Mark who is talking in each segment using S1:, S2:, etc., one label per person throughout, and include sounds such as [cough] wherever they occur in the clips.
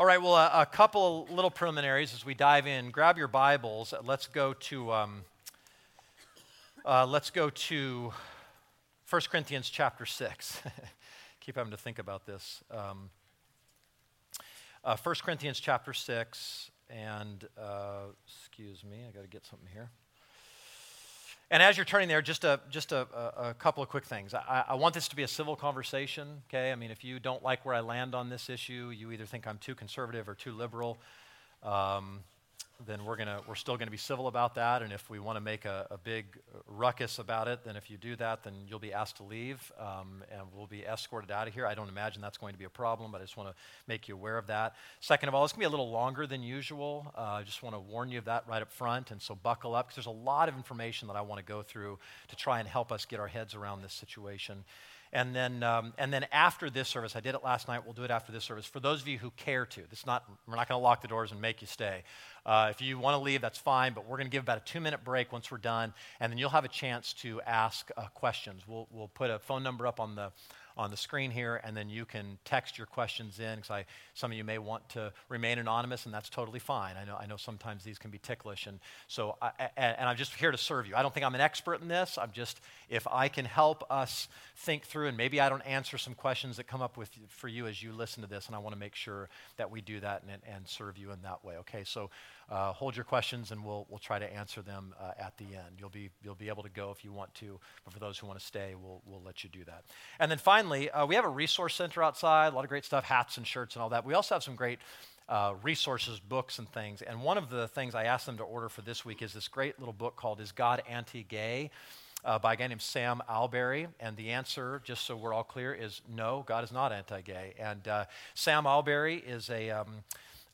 S1: All right, well, a, a couple of little preliminaries as we dive in. Grab your Bibles. Let's go to um, uh, let's go to 1 Corinthians chapter 6. [laughs] Keep having to think about this. Um, uh, 1 Corinthians chapter 6, and uh, excuse me, I got to get something here. And as you're turning there, just a, just a, a, couple of quick things. I, I, want this to be a civil conversation, okay? I mean, if you don't like where I land on this issue, you either think I'm too conservative or too liberal. Um, then we're, gonna, we're still to be civil about that. And if we want to make a, a, big ruckus about it, then if you do that, then you'll be asked to leave um, and we'll be escorted out of here. I don't imagine that's going to be a problem, but I just want to make you aware of that. Second of all, it's to be a little longer than usual. Uh, I just want to warn you of that right up front. And so buckle up because there's a lot of information that I want to go through to try and help us get our heads around this situation. And then, um, and then after this service, I did it last night. We'll do it after this service. For those of you who care to, this not, we're not going to lock the doors and make you stay. Uh, if you want to leave, that's fine, but we're going to give about a two minute break once we're done, and then you'll have a chance to ask uh, questions. We'll, we'll put a phone number up on the, on the screen here, and then you can text your questions in because some of you may want to remain anonymous, and that's totally fine. I know, I know sometimes these can be ticklish, and so I, and I'm just here to serve you. I don't think I'm an expert in this. I'm just if I can help us think through, and maybe I don't answer some questions that come up with for you as you listen to this, and I want to make sure that we do that and, and serve you in that way. Okay, so uh, hold your questions, and we'll we'll try to answer them uh, at the end. You'll be you'll be able to go if you want to, but for those who want to stay, we'll we'll let you do that. And then finally, uh, we have a resource center outside, a lot of great stuff, hats and shirts and all that. We also have some great uh, resources, books, and things. And one of the things I asked them to order for this week is this great little book called Is God Anti Gay? Uh, by a guy named Sam Allberry. And the answer, just so we're all clear, is no, God is not anti gay. And uh, Sam Allberry is a. Um,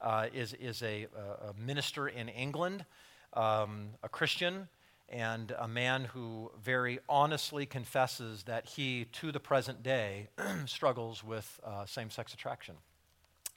S1: uh, is, is a, a, minister in England, um, a Christian, and a man who very honestly confesses that he, to the present day, [clears throat] struggles with uh, same sex attraction.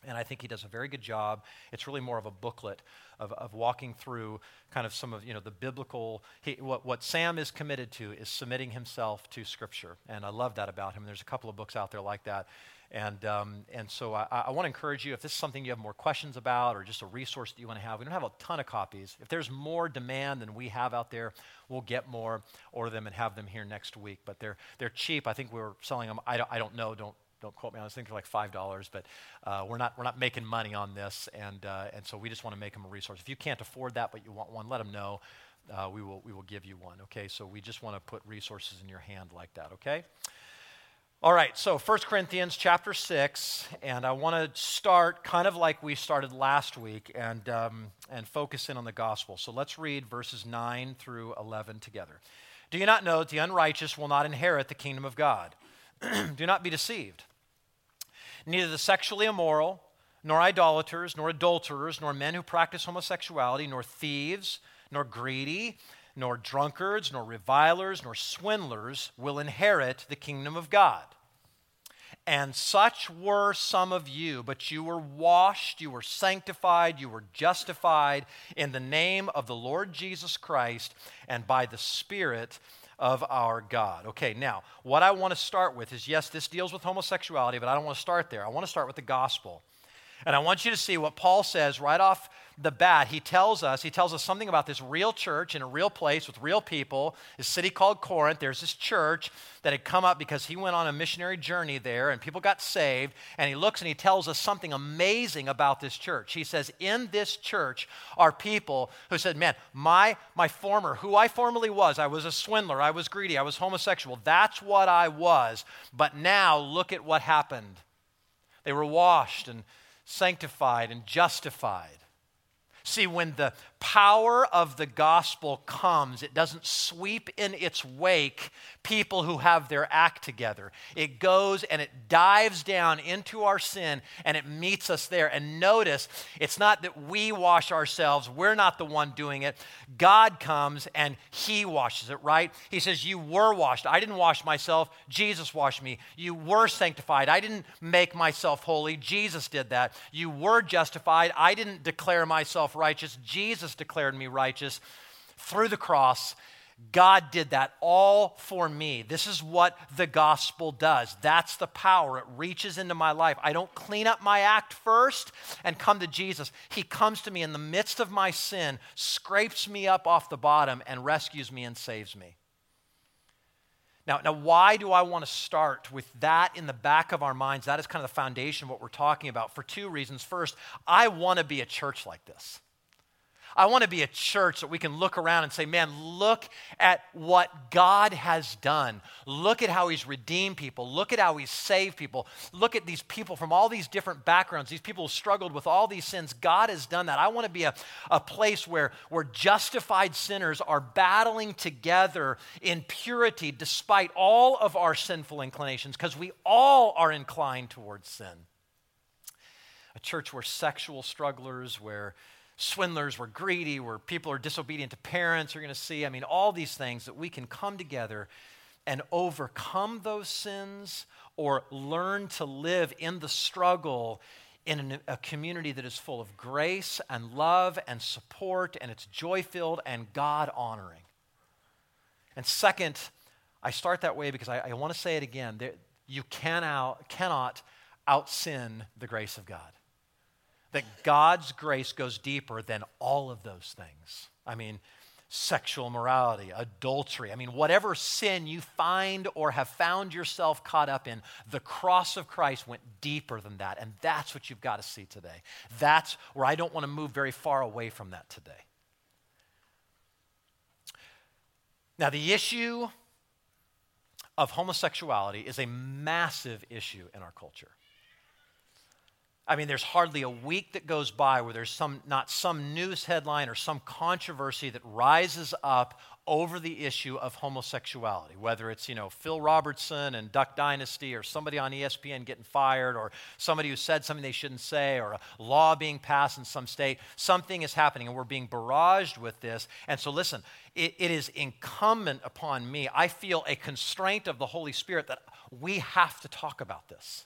S1: And I think he does a very good job. It's really more of a booklet of, of walking through kind of some of you know the biblical. He, what, what Sam is committed to is submitting himself to Scripture, and I love that about him. There's a couple of books out there like that. And, um, and so I, I want to encourage you if this is something you have more questions about or just a resource that you want to have, we don't have a ton of copies. If there's more demand than we have out there, we'll get more, order them, and have them here next week. But they're, they're cheap. I think we're selling them, I don't, I don't know, don't, don't quote me on this. I think they're like five dollars, but uh, we're not we're not making money on this, and uh, and so we just want to make them a resource. If you can't afford that, but you want one, let them know. Uh, we will we will give you one. Okay, so we just want to put resources in your hand like that. Okay. All right, so 1 Corinthians chapter 6, and I want to start kind of like we started last week and, um, and focus in on the gospel. So let's read verses 9 through 11 together. Do you not know that the unrighteous will not inherit the kingdom of God? [clears throat] Do not be deceived. Neither the sexually immoral, nor idolaters, nor adulterers, nor men who practice homosexuality, nor thieves, nor greedy, nor drunkards, nor revilers, nor swindlers will inherit the kingdom of God. And such were some of you, but you were washed, you were sanctified, you were justified in the name of the Lord Jesus Christ and by the Spirit of our God. Okay, now, what I want to start with is yes, this deals with homosexuality, but I don't want to start there. I want to start with the gospel. And I want you to see what Paul says right off the bat. He tells us, he tells us something about this real church in a real place with real people, this city called Corinth. There's this church that had come up because he went on a missionary journey there and people got saved. And he looks and he tells us something amazing about this church. He says, In this church are people who said, Man, my, my former, who I formerly was, I was a swindler, I was greedy, I was homosexual. That's what I was. But now look at what happened. They were washed and sanctified and justified. See, when the power of the gospel comes, it doesn't sweep in its wake people who have their act together. It goes and it dives down into our sin and it meets us there. And notice, it's not that we wash ourselves, we're not the one doing it. God comes and He washes it, right? He says, You were washed. I didn't wash myself, Jesus washed me. You were sanctified. I didn't make myself holy, Jesus did that. You were justified. I didn't declare myself righteous, Jesus declared me righteous through the cross God did that all for me. This is what the gospel does. That's the power. It reaches into my life. I don't clean up my act first and come to Jesus. He comes to me in the midst of my sin, scrapes me up off the bottom, and rescues me and saves me. Now, now, why do I want to start with that in the back of our minds? That is kind of the foundation of what we're talking about for two reasons. First, I want to be a church like this. I want to be a church that we can look around and say, man, look at what God has done. Look at how He's redeemed people. Look at how He's saved people. Look at these people from all these different backgrounds, these people who struggled with all these sins. God has done that. I want to be a, a place where, where justified sinners are battling together in purity despite all of our sinful inclinations, because we all are inclined towards sin. A church where sexual strugglers, where swindlers, we're greedy, where people are disobedient to parents, you're going to see. I mean, all these things that we can come together and overcome those sins or learn to live in the struggle in an, a community that is full of grace and love and support and it's joy filled and God honoring. And second, I start that way because I, I want to say it again. There, you cannot out sin the grace of God that God's grace goes deeper than all of those things. I mean, sexual morality, adultery. I mean, whatever sin you find or have found yourself caught up in, the cross of Christ went deeper than that. And that's what you've got to see today. That's where I don't want to move very far away from that today. Now, the issue of homosexuality is a massive issue in our culture. I mean, there's hardly a week that goes by where there's some, not some news headline or some controversy that rises up over the issue of homosexuality, whether it's, you know, Phil Robertson and Duck Dynasty or somebody on ESPN getting fired or somebody who said something they shouldn't say or a law being passed in some state. Something is happening and we're being barraged with this. And so, listen, it, it is incumbent upon me. I feel a constraint of the Holy Spirit that we have to talk about this.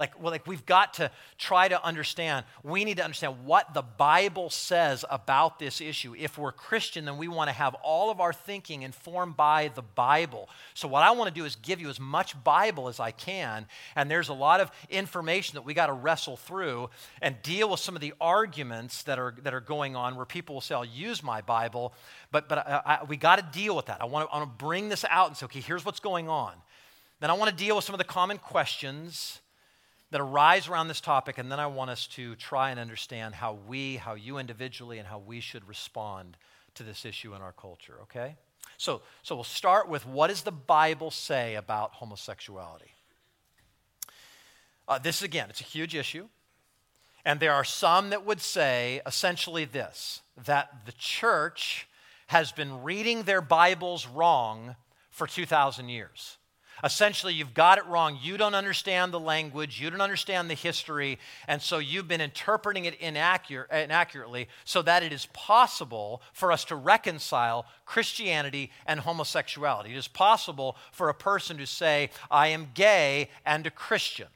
S1: Like, well, like we've got to try to understand. We need to understand what the Bible says about this issue. If we're Christian, then we want to have all of our thinking informed by the Bible. So, what I want to do is give you as much Bible as I can. And there's a lot of information that we got to wrestle through and deal with some of the arguments that are, that are going on where people will say, I'll use my Bible. But, but I, I, we got to deal with that. I want, to, I want to bring this out and say, okay, here's what's going on. Then I want to deal with some of the common questions that arise around this topic, and then I want us to try and understand how we, how you individually, and how we should respond to this issue in our culture, okay? So, so we'll start with what does the Bible say about homosexuality? Uh, this, again, it's a huge issue. And there are some that would say essentially this that the church has been reading their Bibles wrong for 2,000 years. Essentially, you've got it wrong. You don't understand the language, you don't understand the history, and so you've been interpreting it inaccurate, inaccurately so that it is possible for us to reconcile Christianity and homosexuality. It is possible for a person to say, I am gay and a Christian.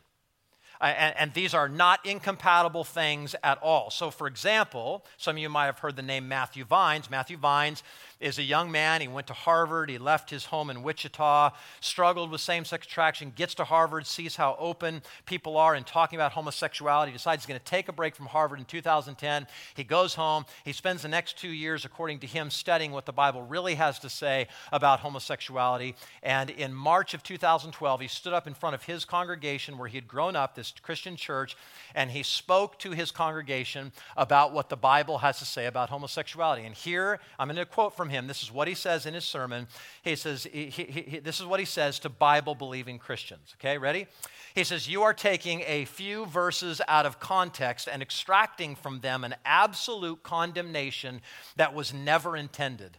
S1: And, and, these are not incompatible things at all. So, for example, some of you might have heard the name Matthew Vines. Matthew Vines is a young man. He went to Harvard. He left his home in Wichita, struggled with same sex attraction, gets to Harvard, sees how open people are in talking about homosexuality, decides he's going to take a break from Harvard in 2010. He goes home. He spends the next two years, according to him, studying what the Bible really has to say about homosexuality. And in March of 2012, he stood up in front of his congregation where he had grown up, this Christian church, and he spoke to his congregation about what the Bible has to say about homosexuality. And here, I'm going to quote from him. This is what he says in his sermon. He says, he, he, he, This is what he says to Bible believing Christians. Okay, ready? He says, You are taking a few verses out of context and extracting from them an absolute condemnation that was never intended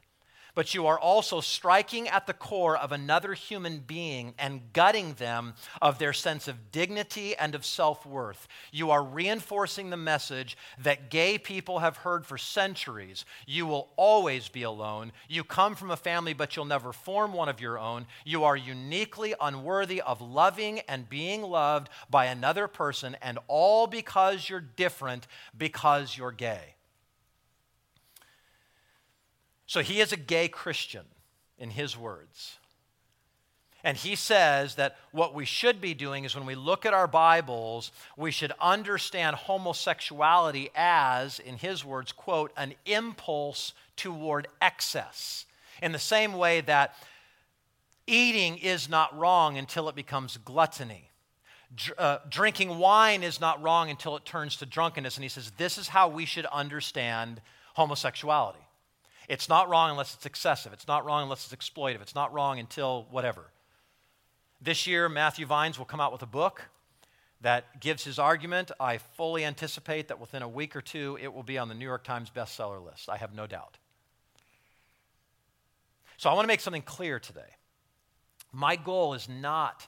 S1: but you are also striking at the core of another human being and gutting them of their sense of dignity and of self worth. You are reinforcing the message that gay people have heard for centuries. You will always be alone. You come from a family, but you'll never form one of your own. You are uniquely unworthy of loving and being loved by another person, and all because you're different, because you're gay. So he is a gay Christian. in his words. And he says that what we should be doing is when we look at our Bibles, we should understand homosexuality as, in his words, quote, an impulse toward excess. In the same way that eating is not wrong until it becomes gluttony. Dr- uh, drinking wine is not wrong until it turns to drunkenness. And he says this is how we should understand homosexuality. It's not wrong unless it's excessive. It's not wrong unless it's exploitive. It's not wrong until whatever. This year, Matthew Vines will come out with a book that gives his argument. I fully anticipate that within a week or two, it will be on the New York Times bestseller list. I have no doubt. So I want to make something clear today. My goal is not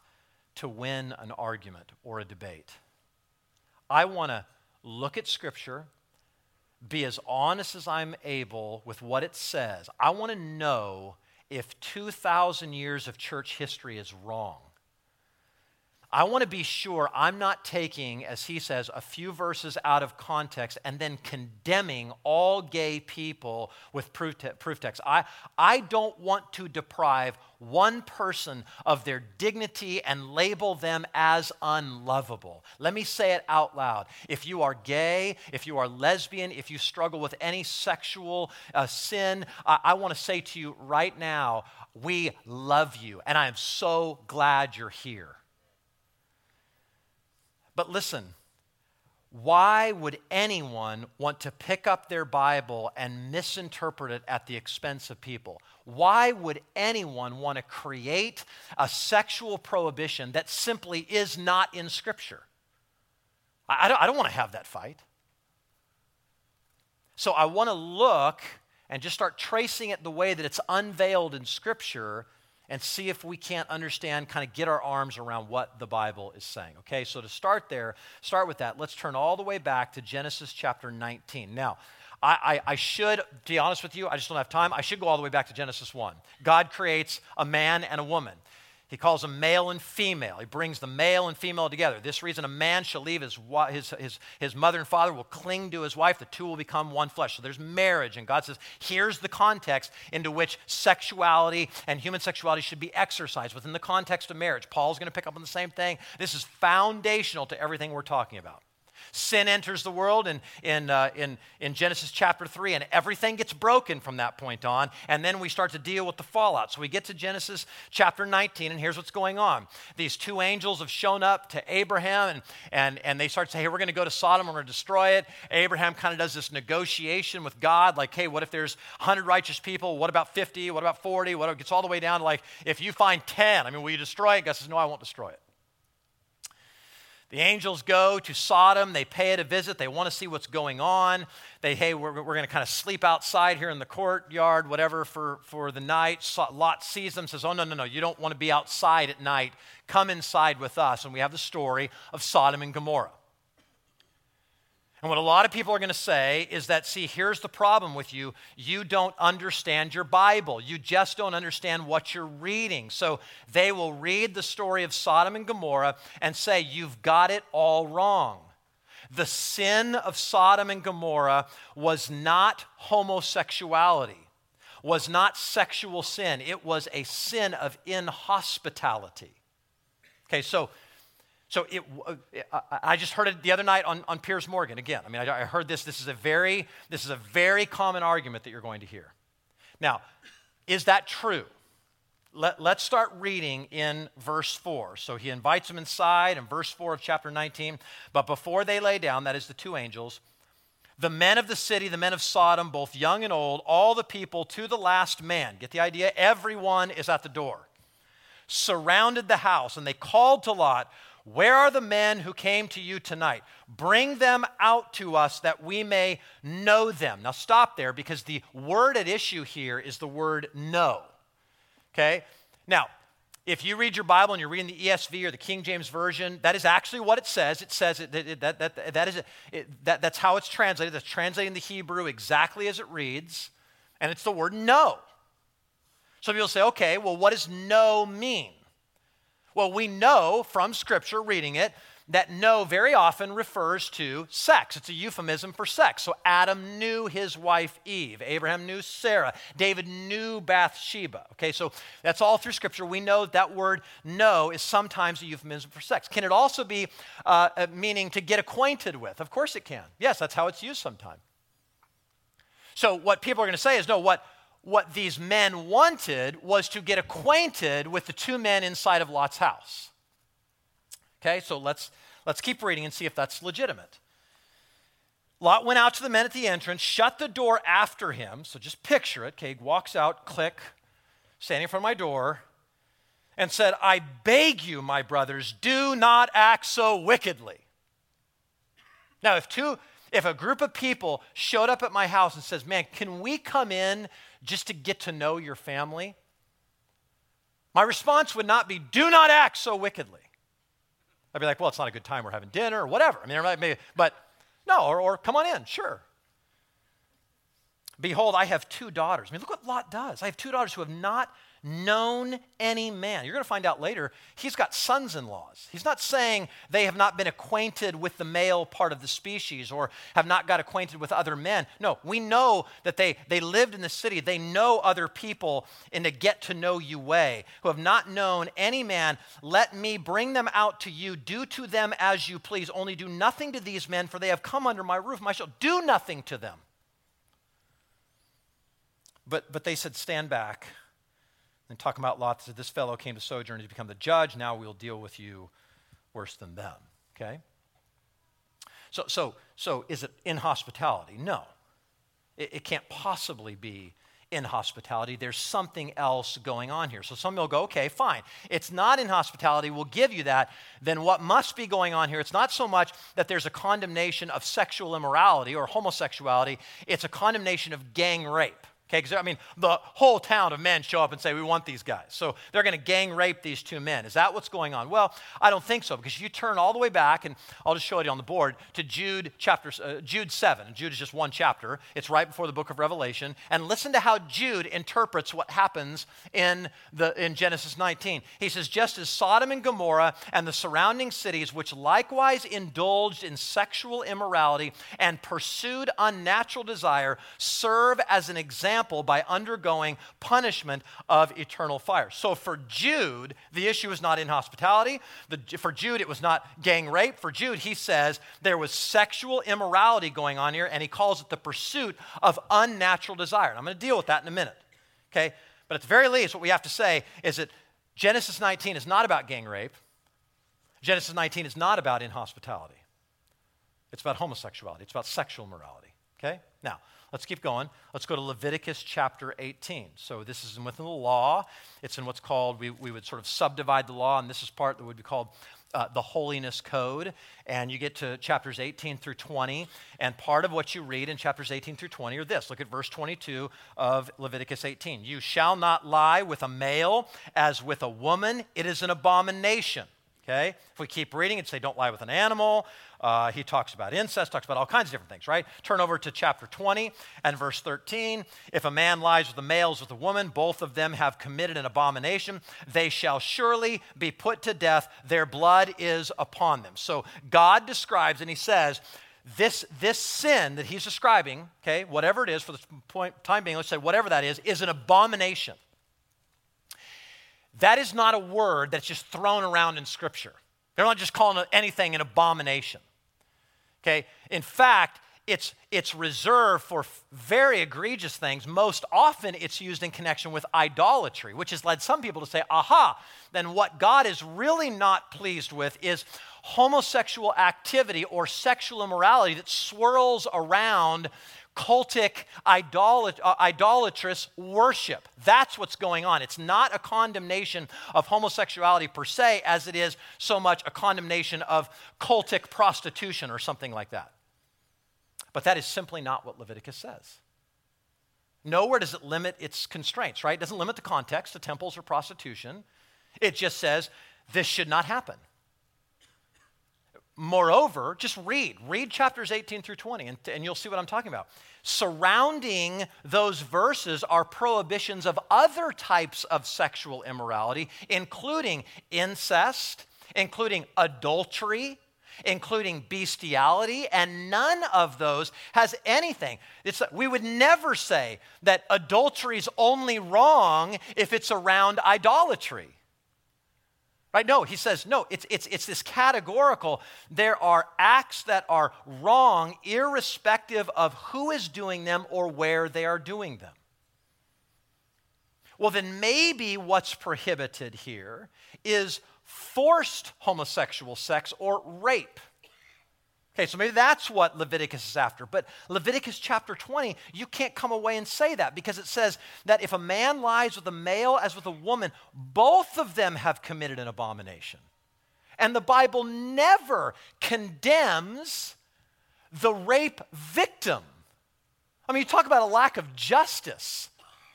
S1: to win an argument or a debate. I want to look at Scripture, be as honest as I'm able with what it says. I want to know if 2,000 years of church history is wrong. I want to be sure I'm not taking, as he says, a few verses out of context and then condemning all gay people with proof, te- proof text. I, I don't want to deprive one person of their dignity and label them as unlovable. Let me say it out loud. If you are gay, if you are lesbian, if you struggle with any sexual uh, sin, I, I want to say to you right now, we love you, and I am so glad you're here. But listen, why would anyone want to pick up their Bible and misinterpret it at the expense of people? Why would anyone want to create a sexual prohibition that simply is not in Scripture? I, don't, I don't want to have that fight. So I want to look and just start tracing it the way that it's unveiled in Scripture and see if we can't understand, kind of get our arms around what the Bible is saying. Okay, so to start there, start with that. Let's turn all the way back to Genesis chapter 19. Now, I, I, I, should, to be honest with you, I just don't have time. I should go all the way back to Genesis 1. God creates a man and a woman. He calls them male and female. He brings the male and female together. This reason a man shall leave his, his, his, his mother and father, will cling to his wife. The two will become one flesh. So there's marriage. And God says, here's the context into which sexuality and human sexuality should be exercised within the context of marriage. Paul's going to pick up on the same thing. This is foundational to everything we're talking about. Sin enters the world in, in, uh, in, in Genesis chapter 3, and everything gets broken from that point on. And then we start to deal with the fallout. So we get to Genesis chapter 19, and here's what's going on. These two angels have shown up to Abraham, and, and, and they start to say, Hey, we're going to go to Sodom, we're going to destroy it. Abraham kind of does this negotiation with God, like, Hey, what if there's 100 righteous people? What about 50? What about 40? What it gets all the way down to like, if you find 10, I mean, will you destroy it? God says, No, I won't destroy it. The angels go to Sodom. They pay it a visit. They want to see what's going on. They, hey, we're, we're going to kind of sleep outside here in the courtyard, whatever, for, for the night. Lot sees them, says, Oh, no, no, no, you don't want to be outside at night. Come inside with us. And we have the story of Sodom and Gomorrah. And what a lot of people are going to say is that, see, here's the problem with you. You don't understand your Bible. You just don't understand what you're reading. So they will read the story of Sodom and Gomorrah and say, You've got it all wrong. The sin of Sodom and Gomorrah was not homosexuality, was not sexual sin. It was a sin of inhospitality. Okay, so so it, uh, I just heard it the other night on, on Piers Morgan again. I mean, I, I heard this. This is a very this is a very common argument that you're going to hear. Now, is that true? Let, let's start reading in verse 4. So he invites them inside in verse 4 of chapter 19. But before they lay down, that is the two angels, the men of the city, the men of Sodom, both young and old, all the people to the last man, get the idea? Everyone is at the door, surrounded the house, and they called to Lot, where are the men who came to you tonight? Bring them out to us that we may know them. Now, stop there because the word at issue here is the word know. Okay? Now, if you read your Bible and you're reading the ESV or the King James Version, that is actually what it says. It says it, that, that, that, that is it, that, that's how it's translated. That's translating the Hebrew exactly as it reads, and it's the word know. So people say, okay, well, what does know mean? Well, we know from Scripture, reading it, that know very often refers to sex. It's a euphemism for sex. So Adam knew his wife Eve, Abraham knew Sarah, David knew Bathsheba. Okay, so that's all through Scripture. We know that, word know is sometimes a euphemism for sex. Can it also be uh, meaning to get acquainted with? Of course it can. Yes, that's how it's used sometimes. So what people are going to say is no, what what these men wanted was to get acquainted with the two men inside of Lot's house. Okay, so let's, let's keep reading and see if that's legitimate. Lot went out to the men at the entrance, shut the door after him. So just picture it. Okay, walks out, click, standing in front of my door, and said, I beg you, my brothers, do not act so wickedly. Now, if two, if a group of people showed up at my house and says, Man, can we come in just to get to know your family? My response would not be, Do not act so wickedly. I'd be like, well, it's not a good time. We're having dinner or whatever. I mean, maybe, but no, or, or come on in, sure. Behold, I have two daughters. I mean, look what Lot does. I have two daughters who have not known any man. You're going to find out later, he's got sons in laws. He's not saying they have not been acquainted with the male part of the species or have not got acquainted with other men. No, we know that they, they lived in the city. They know other people in a get to know you way who have not known any man. Let me bring them out to you. Do to them as you please. Only do nothing to these men, for they have come under my roof. I shall do nothing to them. But, but they said, Stand back and talking about Lot, said, This fellow came to sojourn to become the judge. Now we'll deal with you worse than them. Okay? So, so, so is it inhospitality? No. It, it can't possibly be inhospitality. There's something else going on here. So some will go, okay, fine. It's not inhospitality. We'll give you that. Then what must be going on here? It's not so much that there's a condemnation of sexual immorality or homosexuality, it's a condemnation of gang rape. Okay, because I mean, the whole town of men show up and say, We want these guys. So they're going to gang rape these two men. Is that what's going on? Well, I don't think so, because you turn all the way back, and I'll just show it on the board, to Jude chapter, uh, Jude 7. Jude is just one chapter, it's right before the book of Revelation. And listen to how Jude interprets what happens in, the, in Genesis 19. He says, Just as Sodom and Gomorrah and the surrounding cities, which likewise indulged in sexual immorality and pursued unnatural desire, serve as an example example by undergoing punishment of eternal fire. So for Jude, the issue is not inhospitality. The, for Jude, it was not gang rape. For Jude, he says there was sexual immorality going on here, and he calls it the pursuit of unnatural desire. And I'm going to deal with that in a minute. Okay? But at the very least, what we have to say is that Genesis 19 is not about gang rape. Genesis 19 is not about inhospitality. It's about homosexuality. It's about sexual morality. Okay? Now, Let's keep going. Let's go to Leviticus chapter 18. So this is within the law. It's in what's called, we, we would sort of subdivide the law, and this is part that would be called uh, the holiness code. And you get to chapters 18 through 20. And part of what you read in chapters 18 through 20 are this. Look at verse 22 of Leviticus 18. You shall not lie with a male as with a woman, it is an abomination. Okay? If we keep reading and say, don't lie with an animal, uh, he talks about incest, talks about all kinds of different things, right? Turn over to chapter 20 and verse 13. If a man lies with a male with a woman, both of them have committed an abomination. They shall surely be put to death. Their blood is upon them. So God describes, and he says, this, this sin that he's describing, okay, whatever it is for the point, time being, let's say whatever that is, is an abomination. That is not a word that's just thrown around in Scripture. They're not just calling anything an abomination. Okay? In fact, it's, it's reserved for very egregious things. Most often, it's used in connection with idolatry, which has led some people to say, aha, then what God is really not pleased with is homosexual activity or sexual immorality that swirls around cultic, uh, idolatrous worship. That's what's going on. It's not a condemnation of homosexuality per se, as it is so much a condemnation of cultic prostitution or something like that. But that is simply not what Leviticus says. Nowhere does it limit its constraints, right? It doesn't limit the context to temples or prostitution. It just says this should not happen. Moreover, just read, read chapters 18 through 20, and, and you'll see what I'm talking about. Surrounding those verses are prohibitions of other types of sexual immorality, including incest, including adultery, including bestiality, and none of those has anything. It's, we would never say that adultery is only wrong if it's around idolatry. Right? No, he says, no, it's, it's, it's this categorical. There are acts that are wrong, irrespective of who is doing them or where they are doing them. Well, then maybe what's prohibited here is forced homosexual sex or rape. Okay, so maybe that's what Leviticus is after. But Leviticus chapter 20, you can't come away and say that because it says that if a man lies with a male as with a woman, both of them have committed an abomination. And the Bible never condemns the rape victim. I mean, you talk about a lack of justice.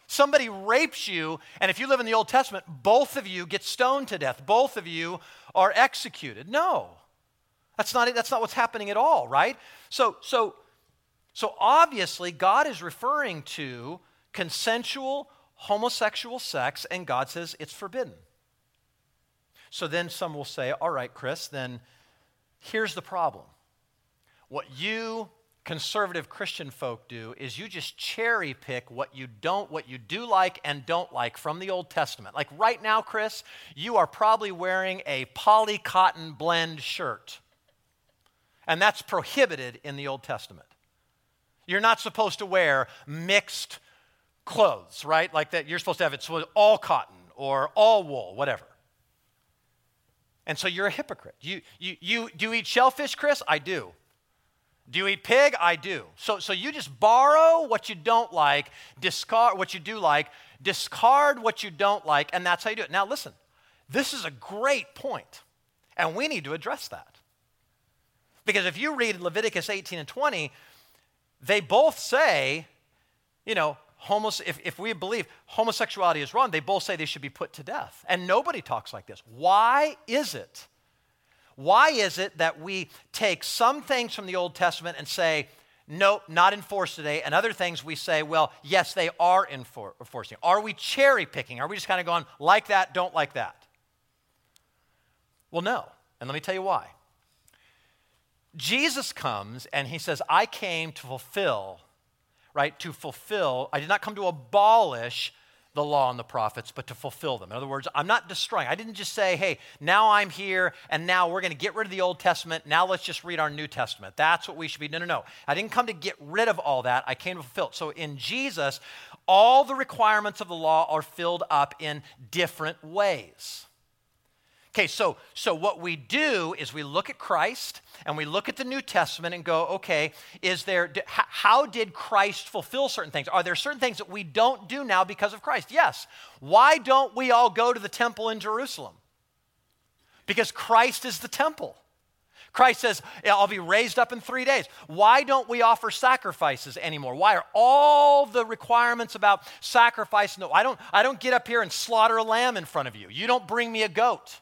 S1: Somebody rapes you, and if you live in the Old Testament, both of you get stoned to death, both of you are executed. No. That's not, that's not what's happening at all, right? So, so, so obviously, God is referring to consensual homosexual sex, and God says it's forbidden. So then some will say, all right, Chris, then here's the problem. What you conservative Christian folk do is you just cherry pick what you don't, what you do like and don't like from the Old Testament. Like right now, Chris, you are probably wearing a poly cotton blend shirt. And that's prohibited in the Old Testament. You're not supposed to wear mixed clothes, right? Like that, you're supposed to have it all cotton or all wool, whatever. And so you're a hypocrite. You, you, you, do you eat shellfish, Chris? I do. Do you eat pig? I do. So, so you just borrow what you don't like, discard what you do like, discard what you don't like, and that's how you do it. Now, listen, this is a great point, and we need to address that. Because if you read Leviticus 18 and 20, they both say, you know, homos- if, if we believe homosexuality is wrong, they both say they should be put to death. And nobody talks like this. Why is it? Why is it that we take some things from the Old Testament and say, nope, not enforced today, and other things we say, well, yes, they are enforcing? Are we cherry picking? Are we just kind of going, like that, don't like that? Well, no. And let me tell you why. Jesus comes and he says, I came to fulfill, right? To fulfill. I did not come to abolish the law and the prophets, but to fulfill them. In other words, I'm not destroying. I didn't just say, hey, now I'm here and now we're going to get rid of the Old Testament. Now let's just read our New Testament. That's what we should be. No, no, no. I didn't come to get rid of all that. I came to fulfill. So in Jesus, all the requirements of the law are filled up in different ways. Okay, so, so what we do is we look at Christ and we look at the New Testament and go, okay, is there, how did Christ fulfill certain things? Are there certain things that we don't do now because of Christ? Yes. Why don't we all go to the temple in Jerusalem? Because Christ is the temple. Christ says, I'll be raised up in three days. Why don't we offer sacrifices anymore? Why are all the requirements about sacrifice? No, I don't, I don't get up here and slaughter a lamb in front of you. You don't bring me a goat.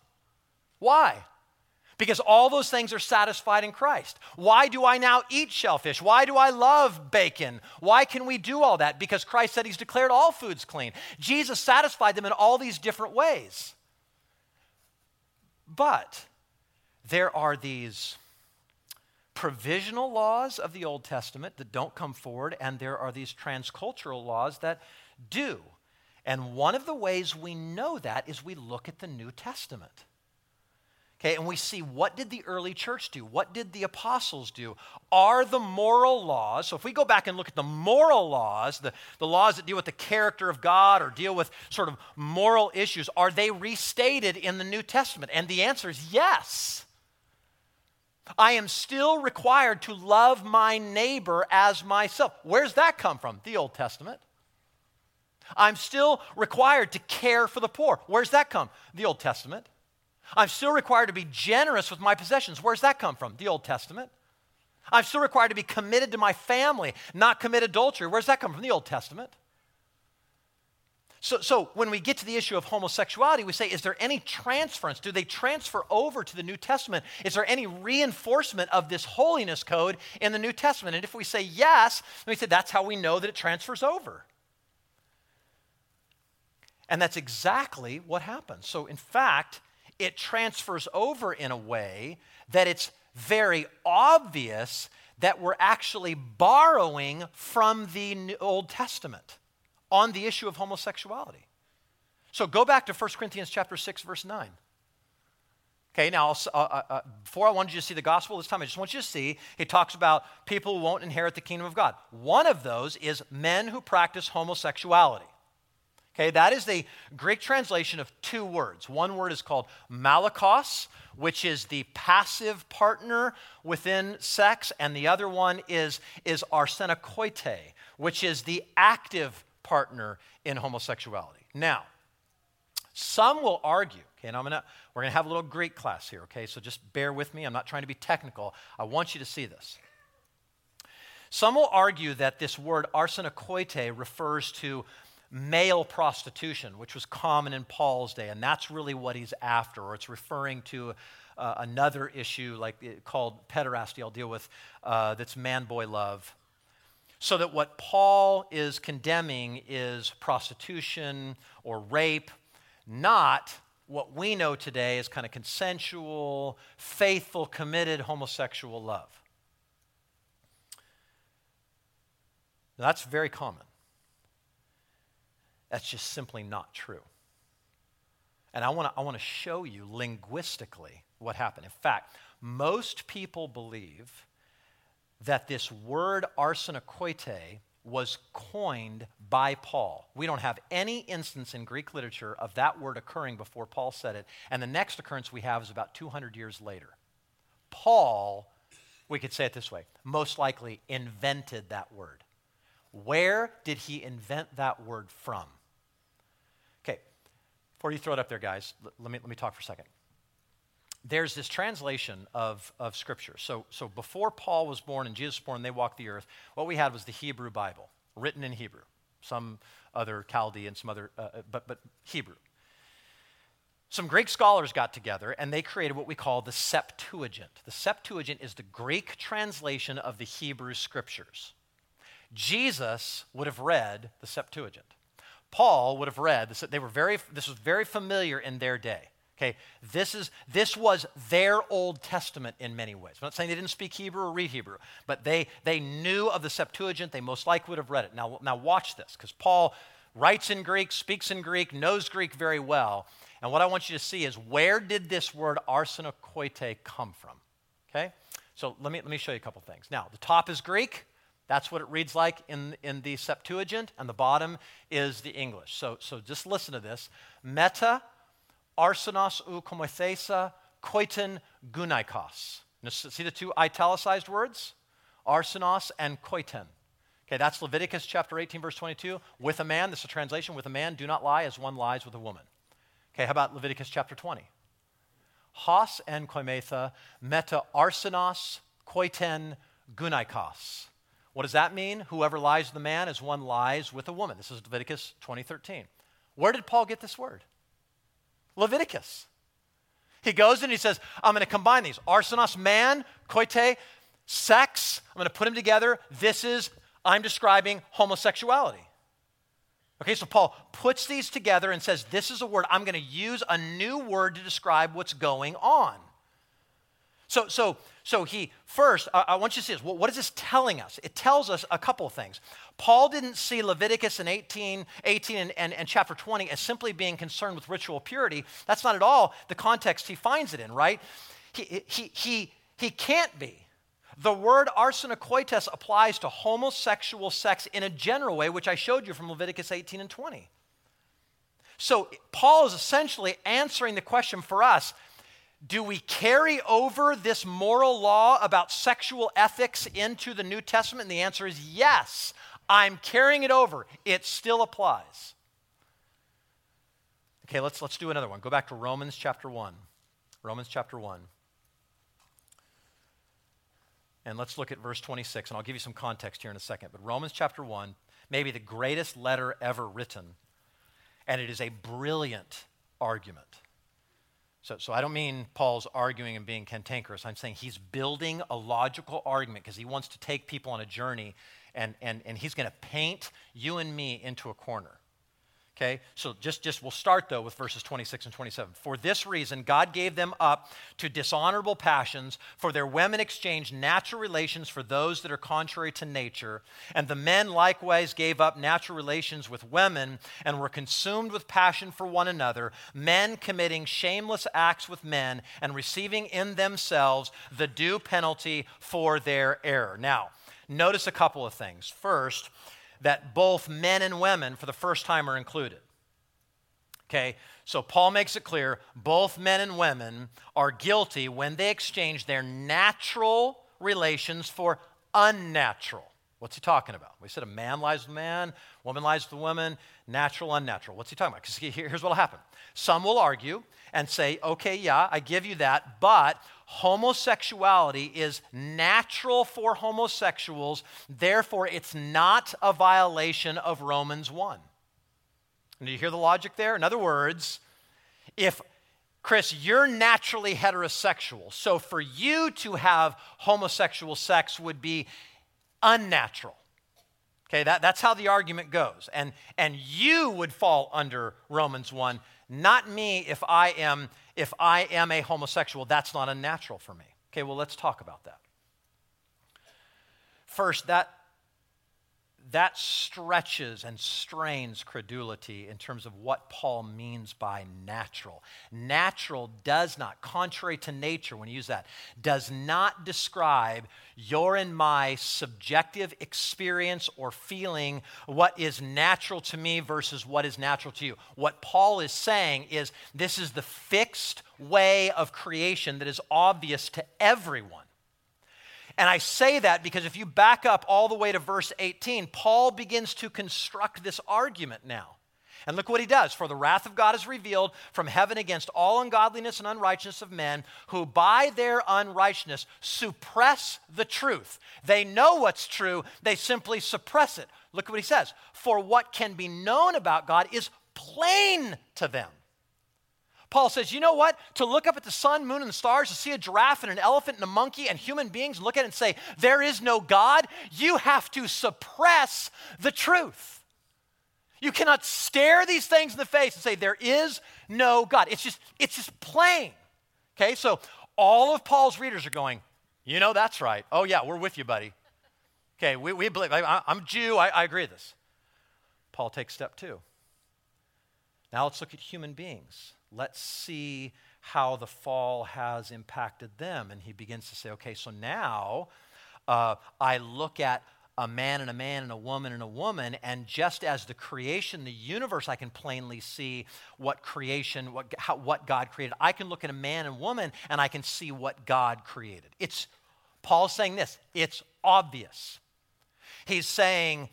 S1: Why? Because all those things are satisfied in Christ. Why do I now eat shellfish? Why do I love bacon? Why can we do all that? Because Christ said he's declared all foods clean. Jesus satisfied them in all these different ways. But there are these provisional laws of the Old Testament that don't come forward, and there are these transcultural laws that do. And one of the ways we know that is we look at the New Testament. Okay, and we see what did the early church do? What did the apostles do? Are the moral laws, so if we go back and look at the moral laws, the, the laws that deal with the character of God or deal with sort of moral issues, are they restated in the New Testament? And the answer is yes. I am still required to love my neighbor as myself. Where's that come from? The Old Testament. I'm still required to care for the poor. Where's that come? The Old Testament. I'm still required to be generous with my possessions. Where's that come from? The Old Testament. I'm still required to be committed to my family, not commit adultery. Where's that come from? The Old Testament. So, so when we get to the issue of homosexuality, we say, is there any transference? Do they transfer over to the New Testament? Is there any reinforcement of this holiness code in the New Testament? And if we say yes, then we say that's how we know that it transfers over. And that's exactly what happens. So, in fact, it transfers over in a way that it's very obvious that we're actually borrowing from the Old Testament on the issue of homosexuality. So go back to 1 Corinthians chapter 6 verse 9. Okay, now, uh, uh, uh, before I wanted you to see the gospel this time, I just want you to see he talks about people who won't inherit the kingdom of God. One of those is men who practice homosexuality. Okay, that is the Greek translation of two words. One word is called malakos, which is the passive partner within sex, and the other one is, is arsenokoite, which is the active partner in homosexuality. Now, some will argue, okay, and I'm gonna, we're going to have a little Greek class here, okay? So just bear with me. I'm not trying to be technical. I want you to see this. Some will argue that this word arsenokoite refers to male prostitution, which was common in Paul's day, and that's really what he's after, or it's referring to uh, another issue like called pederasty. I'll deal with uh, that's man boy love. So that what Paul is condemning is prostitution or rape, not what we know today as kind of consensual, faithful, committed homosexual love. Now, that's very common. That's just simply not true. And I want to I wanna show you linguistically what happened. In fact, most people believe that this word arsenokoite was coined by Paul. We don't have any instance in Greek literature of that word occurring before Paul said it. And the next occurrence we have is about 200 years later. Paul, we could say it this way, most likely invented that word. Where did he invent that word from? Before you throw it up there, guys, let me, let me talk for a second there's this translation of, of Scripture. So, so before Paul was born and Jesus was born, they walked the earth, what we had was the Hebrew Bible, written in Hebrew. Some other Chaldean, some other, uh, uh, but, but Hebrew. Some Greek scholars got together and they created what we call the Septuagint. The Septuagint is the Greek translation of the Hebrew Scriptures. Jesus would have read the Septuagint. Paul would have read, this, they were very, this was very familiar in their day. Okay, this, is, this was their Old Testament in many ways. I'm not saying they didn't speak Hebrew or read Hebrew, but they, they knew of the Septuagint. They most likely would have read it. Now, now watch this, because Paul writes in Greek, speaks in Greek, knows Greek very well. And what I want you to see is where did this word arsenokoite come from? Okay, so let me, let me show you a couple things. Now, the top is Greek. That's what it reads like in, in the Septuagint, and the bottom is the English. So, so just listen to this. Meta arsenos u komothesa koiton gunaikos. See the two italicized words? Arsenos and koiton. Okay, that's Leviticus chapter 18, verse 22. With a man, this is a translation, with a man, do not lie as one lies with a woman. Okay, how about Leviticus chapter 20? Hos and koimetha meta arsenos koiten gunaikos. What does that mean? Whoever lies with a man is one lies with a woman. This is Leviticus 20:13. Where did Paul get this word? Leviticus. He goes and he says, I'm going to combine these arsenos, man, koite, sex. I'm going to put them together. This is, I'm describing homosexuality. Okay, so Paul puts these together and says, This is a word. I'm going to use a new word to describe what's going on. So, so, so he first, I, want you to see this. What, is this telling us? It tells us a couple of things. Paul didn't see Leviticus in 18, 18 and, and, and chapter 20 as simply being concerned with ritual purity. That's not at all the context he finds it in, right? He, he, he, he can't be. The word arsenokoites applies to homosexual sex in a general way, which I showed you from Leviticus 18 and 20. So Paul is essentially answering the question for us do we carry over this moral law about sexual ethics into the New Testament? And the answer is yes. I'm carrying it over. It still applies. Okay, let's, let's do another one. Go back to Romans chapter 1. Romans chapter 1. And let's look at verse 26, and I'll give you some context here in a second. But Romans chapter 1, maybe the greatest letter ever written, and it is a brilliant argument. So, so I don't mean Paul's arguing and being cantankerous. I'm saying he's building a logical argument because he wants to take people on a journey and, and, and he's going to paint you and me into a corner. Okay, so just, just we'll start though with verses 26 and 27. For this reason, God gave them up to dishonorable passions, for their women exchanged natural relations for those that are contrary to nature. And the men likewise gave up natural relations with women and were consumed with passion for one another, men committing shameless acts with men and receiving in themselves the due penalty for their error. Now, notice a couple of things. First, that both men and women, for the first time, are included. Okay, so Paul makes it clear both men and women are guilty when they exchange their natural relations for unnatural. What's he talking about? We said a man lies with a man, woman lies with a woman, natural, unnatural. What's he talking about? Because here's what will happen. Some will argue and say, okay, yeah, I give you that, but homosexuality is natural for homosexuals, therefore, it's not a violation of Romans 1. And do you hear the logic there? In other words, if Chris, you're naturally heterosexual, so for you to have homosexual sex would be unnatural. Okay, that, that's how the argument goes. And, and you would fall under Romans 1, not me if I am if I am a homosexual. That's not unnatural for me. Okay, well, let's talk about that. First, that that stretches and strains credulity in terms of what Paul means by natural. Natural does not, contrary to nature, when you use that, does not describe your and my subjective experience or feeling what is natural to me versus what is natural to you. What Paul is saying is this is the fixed way of creation that is obvious to everyone. And I say that because if you back up all the way to verse 18, Paul begins to construct this argument now. And look what he does. For the wrath of God is revealed from heaven against all ungodliness and unrighteousness of men who by their unrighteousness suppress the truth. They know what's true, they simply suppress it. Look at what he says. For what can be known about God is plain to them Paul says, you know what? To look up at the sun, moon, and the stars, to see a giraffe and an elephant and a monkey and human beings and look at it and say, there is no God, you have to suppress the truth. You cannot stare these things in the face and say, there is no God. It's just, it's just plain. Okay, so all of Paul's readers are going, you know, that's right. Oh, yeah, we're with you, buddy. Okay, we, we believe, I, am Jew, I, I agree with this. Paul takes step two. Now let's look at human beings. Let's see how the fall has impacted them. And he begins to say, okay, so now uh, I look at a man and a man and a woman and a woman, and just as the creation, the universe, I can plainly see what creation, what, how, what God created. I can look at a man and woman and I can see what God created. It's Paul's saying this, it's obvious. He's saying,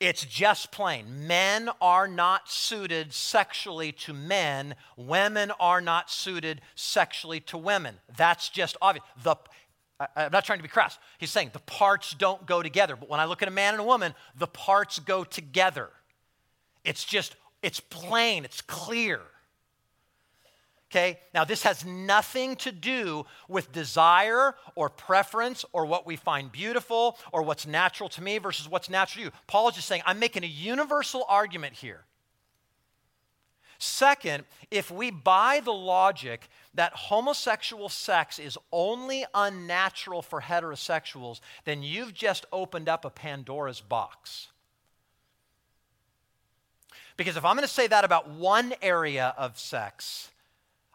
S1: it's just plain. Men are not suited sexually to men. Women are not suited sexually to women. That's just obvious. The, I, am not trying to be crass. He's saying the parts don't go together. But when I look at a man and a woman, the parts go together. It's just, it's plain, it's clear. Okay? Now, this has nothing to do with desire or preference or what we find beautiful or what's natural to me versus what's natural to you. Paul is just saying, I'm making a universal argument here. Second, if we buy the logic that homosexual sex is only unnatural for heterosexuals, then you've just opened up a Pandora's box. Because if I'm going to say that about one area of sex,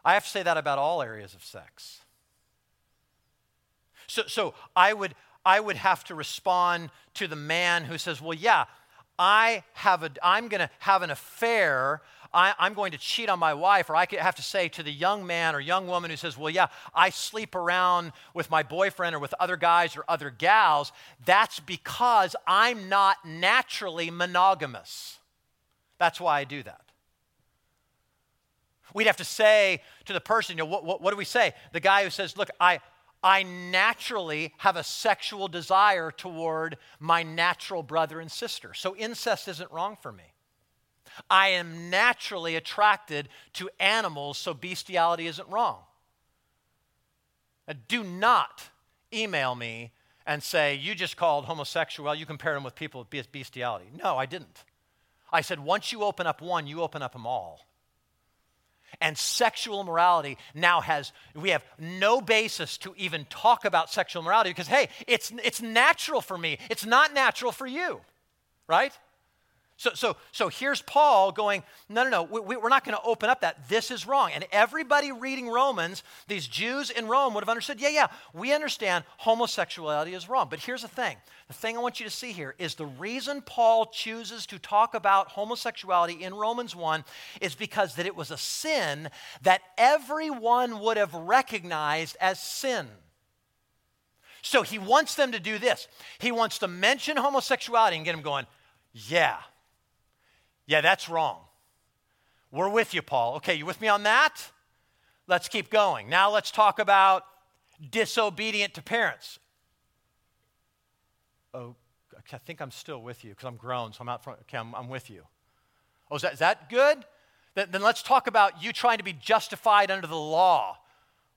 S1: I have to say that about all areas of sex. So, so I, would, I would have to respond to the man who says, Well, yeah, I have a, I'm going to have an affair. I, am going to cheat on my wife. Or I could have to say to the young man or young woman who says, Well, yeah, I sleep around with my boyfriend or with other guys or other gals. That's because I'm not naturally monogamous. That's why I do that. We'd have to say to the person, you know, what, what, what do we say? The guy who says, Look, I, I naturally have a sexual desire toward my natural brother and sister. So incest isn't wrong for me. I am naturally attracted to animals, so bestiality isn't wrong. Now, do not email me and say, You just called homosexual, you compared them with people with bestiality. No, I didn't. I said, once you open up one, you open up them all. And sexual morality now has, we have no basis to even talk about sexual morality because, hey, it's, it's natural for me. It's not natural for you, right? So, so, so here's Paul going, no, no, no, we, we're not going to open up that. This is wrong. And everybody reading Romans, these Jews in Rome would have understood, yeah, yeah, we understand homosexuality is wrong. But here's the thing the thing I want you to see here is the reason Paul chooses to talk about homosexuality in Romans 1 is because that it was a sin that everyone would have recognized as sin. So he wants them to do this. He wants to mention homosexuality and get them going, yeah, yeah, that's wrong. We're with you, Paul. Okay, you with me on that? Let's keep going. Now let's talk about disobedient to parents. Oh, I think I'm still with you because I'm grown, so I'm out front. Okay, I'm, I'm with you. Oh, is that, is that good? Then, then let's talk about you trying to be justified under the law.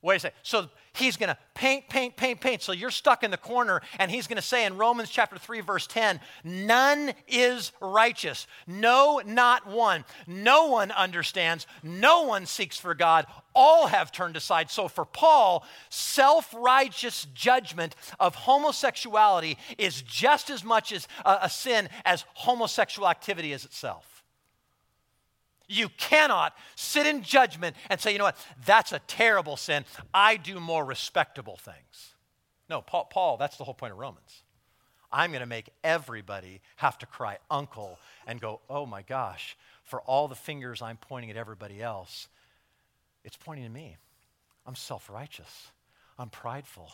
S1: Wait a second. So he's going to paint, paint, paint, paint. So you're stuck in the corner, and he's going to say in Romans chapter 3, verse 10, none is righteous. No, not one. No one understands. No one seeks for God. All have turned aside. So for Paul, self righteous judgment of homosexuality is just as much as a, a sin as homosexual activity is itself. You cannot sit in judgment and say, you know what, that's a terrible sin. I do more respectable things. No, Paul, Paul that's the whole point of Romans. I'm going to make everybody have to cry uncle and go, oh my gosh, for all the fingers I'm pointing at everybody else, it's pointing to me. I'm self righteous. I'm prideful.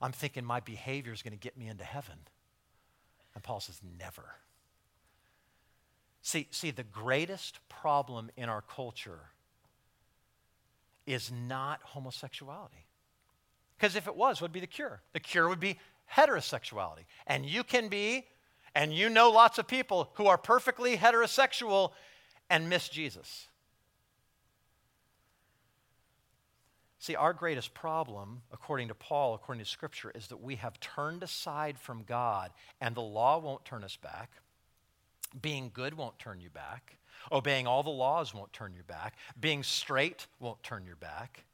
S1: I'm thinking my behavior is going to get me into heaven. And Paul says, never. See, see, the greatest problem in our culture is not homosexuality. Because if it was, what would be the cure? The cure would be heterosexuality. And you can be, and you know lots of people who are perfectly heterosexual and miss Jesus. See, our greatest problem, according to Paul, according to Scripture, is that we have turned aside from God, and the law won't turn us back. Being good won't turn you back. Obeying all the laws won't turn you back. Being straight won't turn you back.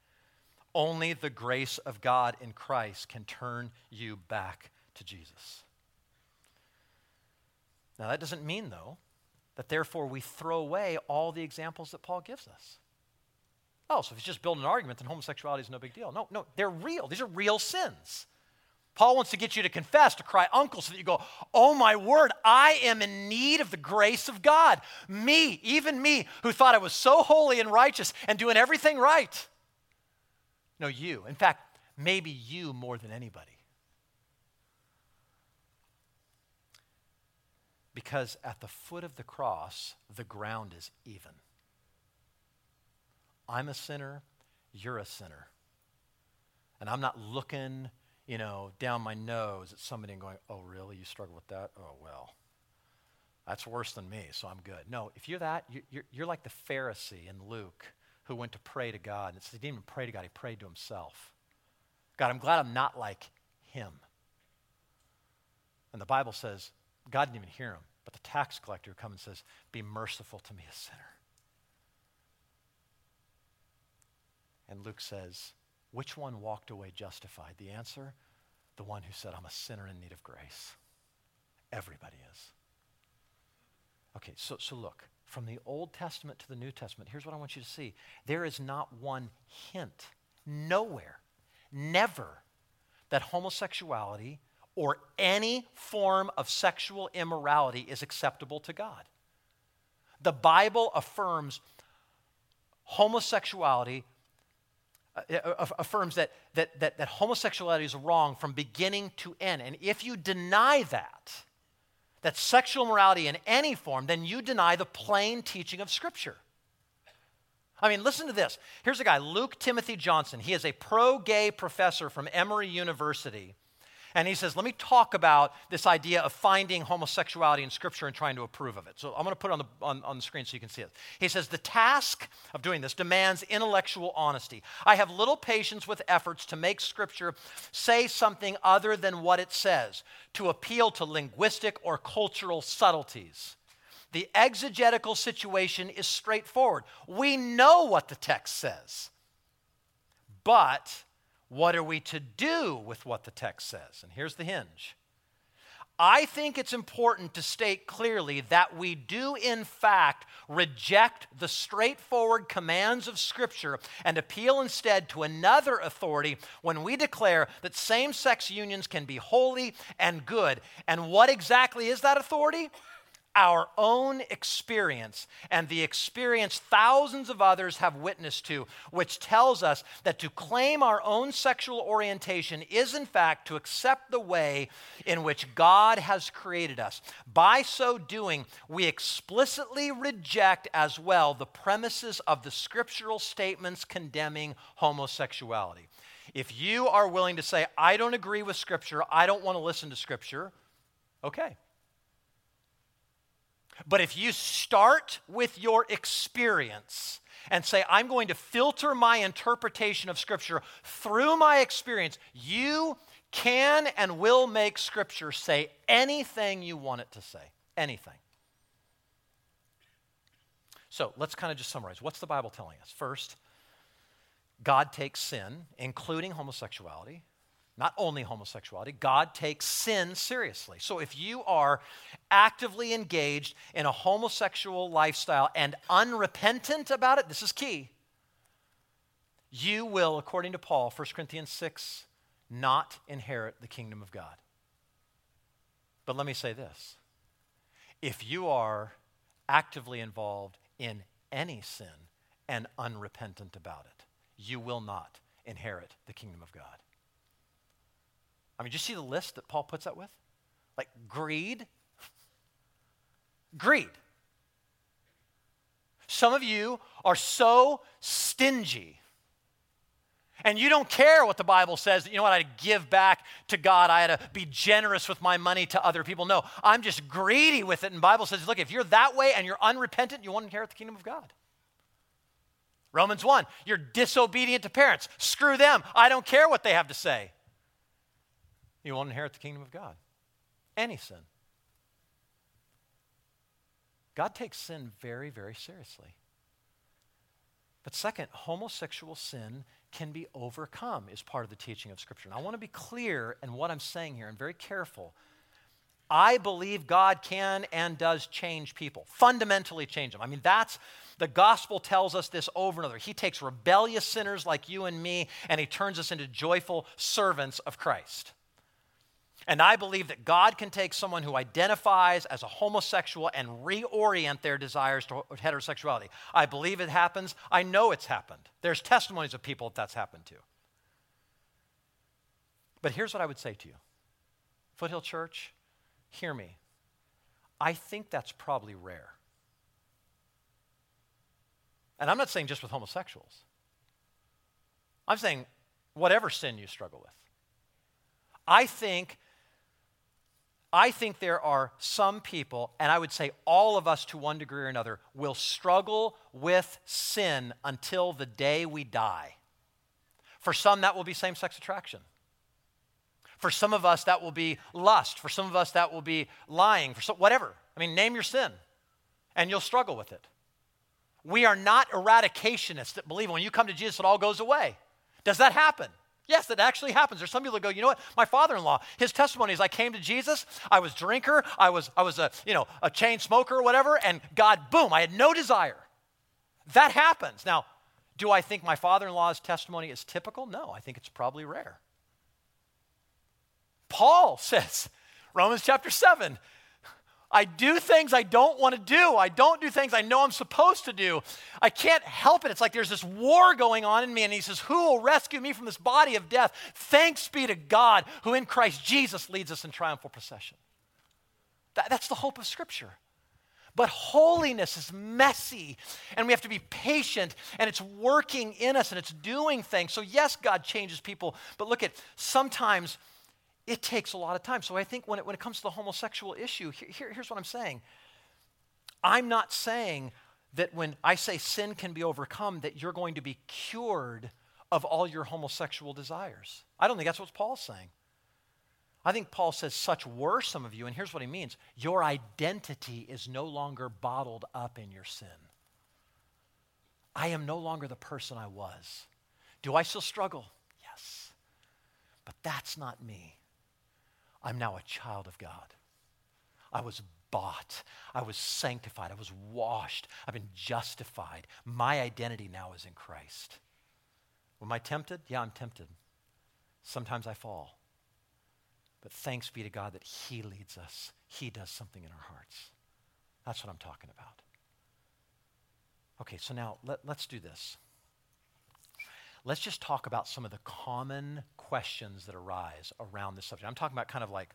S1: Only the grace of God in Christ can turn you back to Jesus. Now, that doesn't mean, though, that therefore we throw away all the examples that Paul gives us. Oh, so if he's just building an argument, then homosexuality is no big deal. No, no, they're real. These are real sins. Paul wants to get you to confess, to cry uncle, so that you go, Oh my word, I am in need of the grace of God. Me, even me, who thought I was so holy and righteous and doing everything right. No, you. In fact, maybe you more than anybody. Because at the foot of the cross, the ground is even. I'm a sinner, you're a sinner. And I'm not looking you know, down my nose at somebody and going, oh, really? You struggle with that? Oh, well, that's worse than me, so I'm good. No, if you're that, you're, you're like the Pharisee in Luke who went to pray to God. And he didn't even pray to God, he prayed to himself. God, I'm glad I'm not like him. And the Bible says, God didn't even hear him, but the tax collector comes and says, Be merciful to me, a sinner. And Luke says, which one walked away justified? The answer the one who said, I'm a sinner in need of grace. Everybody is. Okay, so, so look, from the Old Testament to the New Testament, here's what I want you to see. There is not one hint, nowhere, never, that homosexuality or any form of sexual immorality is acceptable to God. The Bible affirms homosexuality Uh, uh, affirms that, that, that, that homosexuality is wrong from beginning to end. And if you deny that, that sexual morality in any form, then you deny the plain teaching of Scripture. I mean, listen to this. Here's a guy, Luke Timothy Johnson. He is a pro gay professor from Emory University. And he says, let me talk about this idea of finding homosexuality in Scripture and trying to approve of it. So I'm going to put it on the, on, on the screen so you can see it. He says, the task of doing this demands intellectual honesty. I have little patience with efforts to make Scripture say something other than what it says, to appeal to linguistic or cultural subtleties. The exegetical situation is straightforward. We know what the text says. But what are we to do with what the text says? And here's the hinge I think it's important to state clearly that we do, in fact, reject the straightforward commands of Scripture and appeal instead to another authority when we declare that same sex unions can be holy and good. And what exactly is that authority? Our own experience and the experience thousands of others have witnessed to, which tells us that to claim our own sexual orientation is, in fact, to accept the way in which God has created us. By so doing, we explicitly reject as well the premises of the scriptural statements condemning homosexuality. If you are willing to say, I don't agree with Scripture, I don't want to listen to Scripture, okay. But if you start with your experience and say, I'm going to filter my interpretation of Scripture through my experience, you can and will make Scripture say anything you want it to say. Anything. So let's kind of just summarize. What's the Bible telling us? First, God takes sin, including homosexuality, not only homosexuality, God takes sin seriously. So if you are actively engaged in a homosexual lifestyle and unrepentant about it, this is key. You will, according to Paul, 1 Corinthians 6, not inherit the kingdom of God. But let me say this if you are actively involved in any sin and unrepentant about it, you will not inherit the kingdom of God. I mean, you see the list that Paul puts that with? Like greed. Greed. Some of you are so stingy. And you don't care what the Bible says. You know what? I had to give back to God. I had to be generous with my money to other people. No, I'm just greedy with it. And Bible says, look, if you're that way and you're unrepentant, you won't inherit the kingdom of God. Romans 1, you're disobedient to parents. Screw them. I don't care what they have to say you won't inherit the kingdom of God. Any sin. God takes sin very, very seriously. But second, homosexual sin can be overcome, is part of the teaching of Scripture. And I want to be clear in what I'm saying here and very careful. I believe God can and does change people, fundamentally change them. I mean, that's the gospel tells us this over and over. He takes rebellious sinners like you and me and he turns us into joyful servants of Christ. And I believe that God can take someone who identifies as a homosexual and reorient their desires to heterosexuality. I believe it happens. I know it's happened. There's testimonies of people that that's happened to. But here's what I would say to you Foothill Church, hear me. I think that's probably rare. And I'm not saying just with homosexuals, I'm saying whatever sin you struggle with. I think I think there are some people, and I would say all of us to one degree or another, will struggle with sin until the day we die. For some, that will be same sex attraction. For some of us, that will be lust. For some of us, that will be lying. For some, whatever. I mean, name your sin, and you'll struggle with it. We are not eradicationists that believe when you come to Jesus, it all goes away. Does that happen? Yes, it actually happens. There's some people that go, you know what? My father-in-law, his testimony is I came to Jesus, I was drinker, I was, I was a, you know, a chain smoker or whatever, and God, boom, I had no desire. That happens. Now, do I think my father-in-law's testimony is typical? No, I think it's probably rare. Paul [laughs] says, Romans chapter 7, I do things I don't want to do. I don't do things I know I'm supposed to do. I can't help it. It's like there's this war going on in me. And he says, Who will rescue me from this body of death? Thanks be to God who in Christ Jesus leads us in triumphal procession. That, that's the hope of Scripture. But holiness is messy, and we have to be patient, and it's working in us, and it's doing things. So, yes, God changes people, but look at sometimes it takes a lot of time. So I think when it, when it comes to the homosexual issue, here, here's what I'm saying. I'm not saying that when I say sin can be overcome, that you're going to be cured of all your homosexual desires. I don't think that's what Paul's saying. I think Paul says, such were some of you. And here's what he means your identity is no longer bottled up in your sin. I am no longer the person I was. Do I still struggle? Yes. But that's not me. I'm now a child of God. I was bought. I was sanctified. I was washed. I've been justified. My identity now is in Christ. Am I tempted? Yeah, I'm tempted. Sometimes I fall. But thanks be to God that He leads us, He does something in our hearts. That's what I'm talking about. Okay, so now let, let's do this. Let's just talk about some of the common questions that arise around this subject. I'm talking about kind of like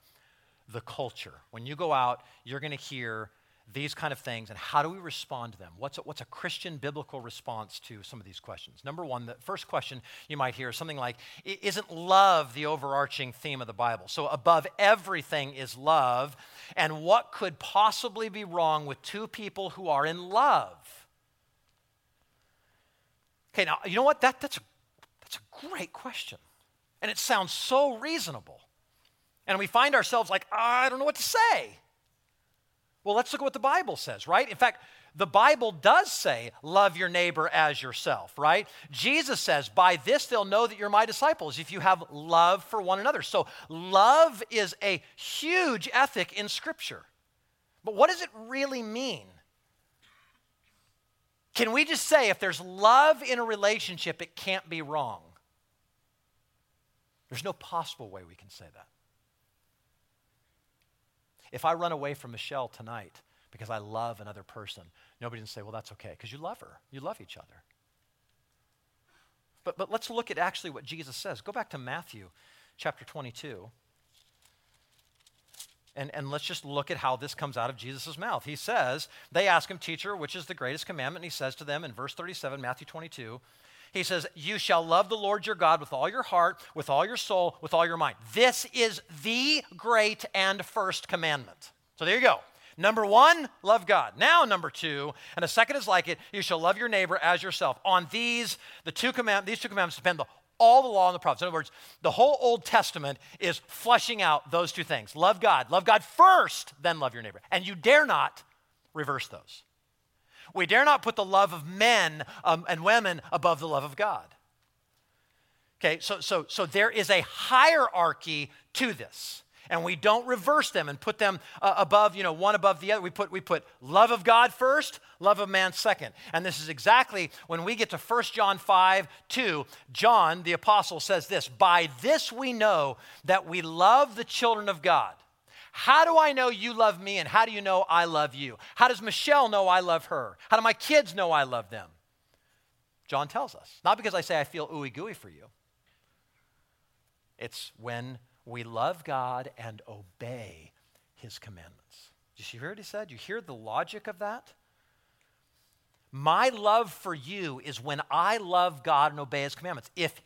S1: the culture. When you go out, you're going to hear these kind of things and how do we respond to them? What's a, what's a Christian biblical response to some of these questions? Number one, the first question you might hear is something like Isn't love the overarching theme of the Bible? So, above everything is love. And what could possibly be wrong with two people who are in love? Okay, now, you know what? That, that's, a, that's a great question. And it sounds so reasonable. And we find ourselves like, I don't know what to say. Well, let's look at what the Bible says, right? In fact, the Bible does say, love your neighbor as yourself, right? Jesus says, by this they'll know that you're my disciples if you have love for one another. So, love is a huge ethic in Scripture. But what does it really mean? Can we just say if there's love in a relationship, it can't be wrong? There's no possible way we can say that. If I run away from Michelle tonight because I love another person, nobody can say, well, that's okay, because you love her. You love each other. But, but let's look at actually what Jesus says. Go back to Matthew chapter 22. And, and let's just look at how this comes out of Jesus' mouth. He says, They ask him, Teacher, which is the greatest commandment? And he says to them in verse 37, Matthew 22, he says, You shall love the Lord your God with all your heart, with all your soul, with all your mind. This is the great and first commandment. So there you go. Number one, love God. Now, number two, and a second is like it, you shall love your neighbor as yourself. On these, the two command, these two commandments depend the, all the law and the prophets. In other words, the whole Old Testament is fleshing out those two things. Love God. Love God first, then love your neighbor. And you dare not reverse those. We dare not put the love of men um, and women above the love of God. Okay, so, so, so there is a hierarchy to this. And we don't reverse them and put them uh, above, you know, one above the other. We put, we put love of God first, love of man second. And this is exactly when we get to 1 John 5 2, John, the apostle, says this By this we know that we love the children of God how do I know you love me and how do you know I love you? How does Michelle know I love her? How do my kids know I love them? John tells us. Not because I say I feel ooey gooey for you. It's when we love God and obey his commandments. Did you hear what he said? You hear the logic of that? My love for you is when I love God and obey his commandments. If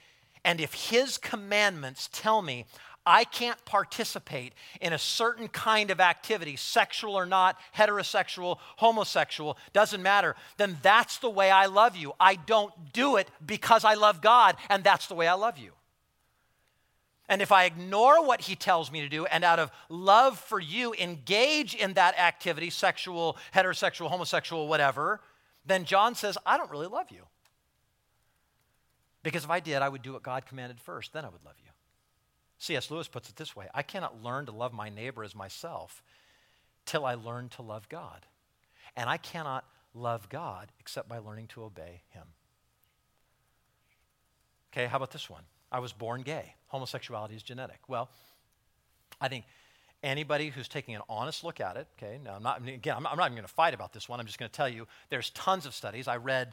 S1: and if his commandments tell me I can't participate in a certain kind of activity, sexual or not, heterosexual, homosexual, doesn't matter, then that's the way I love you. I don't do it because I love God, and that's the way I love you. And if I ignore what he tells me to do and out of love for you engage in that activity, sexual, heterosexual, homosexual, whatever, then John says, I don't really love you. Because if I did, I would do what God commanded first, then I would love you. C.S. Lewis puts it this way I cannot learn to love my neighbor as myself till I learn to love God. And I cannot love God except by learning to obey Him. Okay, how about this one? I was born gay. Homosexuality is genetic. Well, I think anybody who's taking an honest look at it, okay, now I'm not, again, I'm not, I'm not even going to fight about this one. I'm just going to tell you there's tons of studies. I read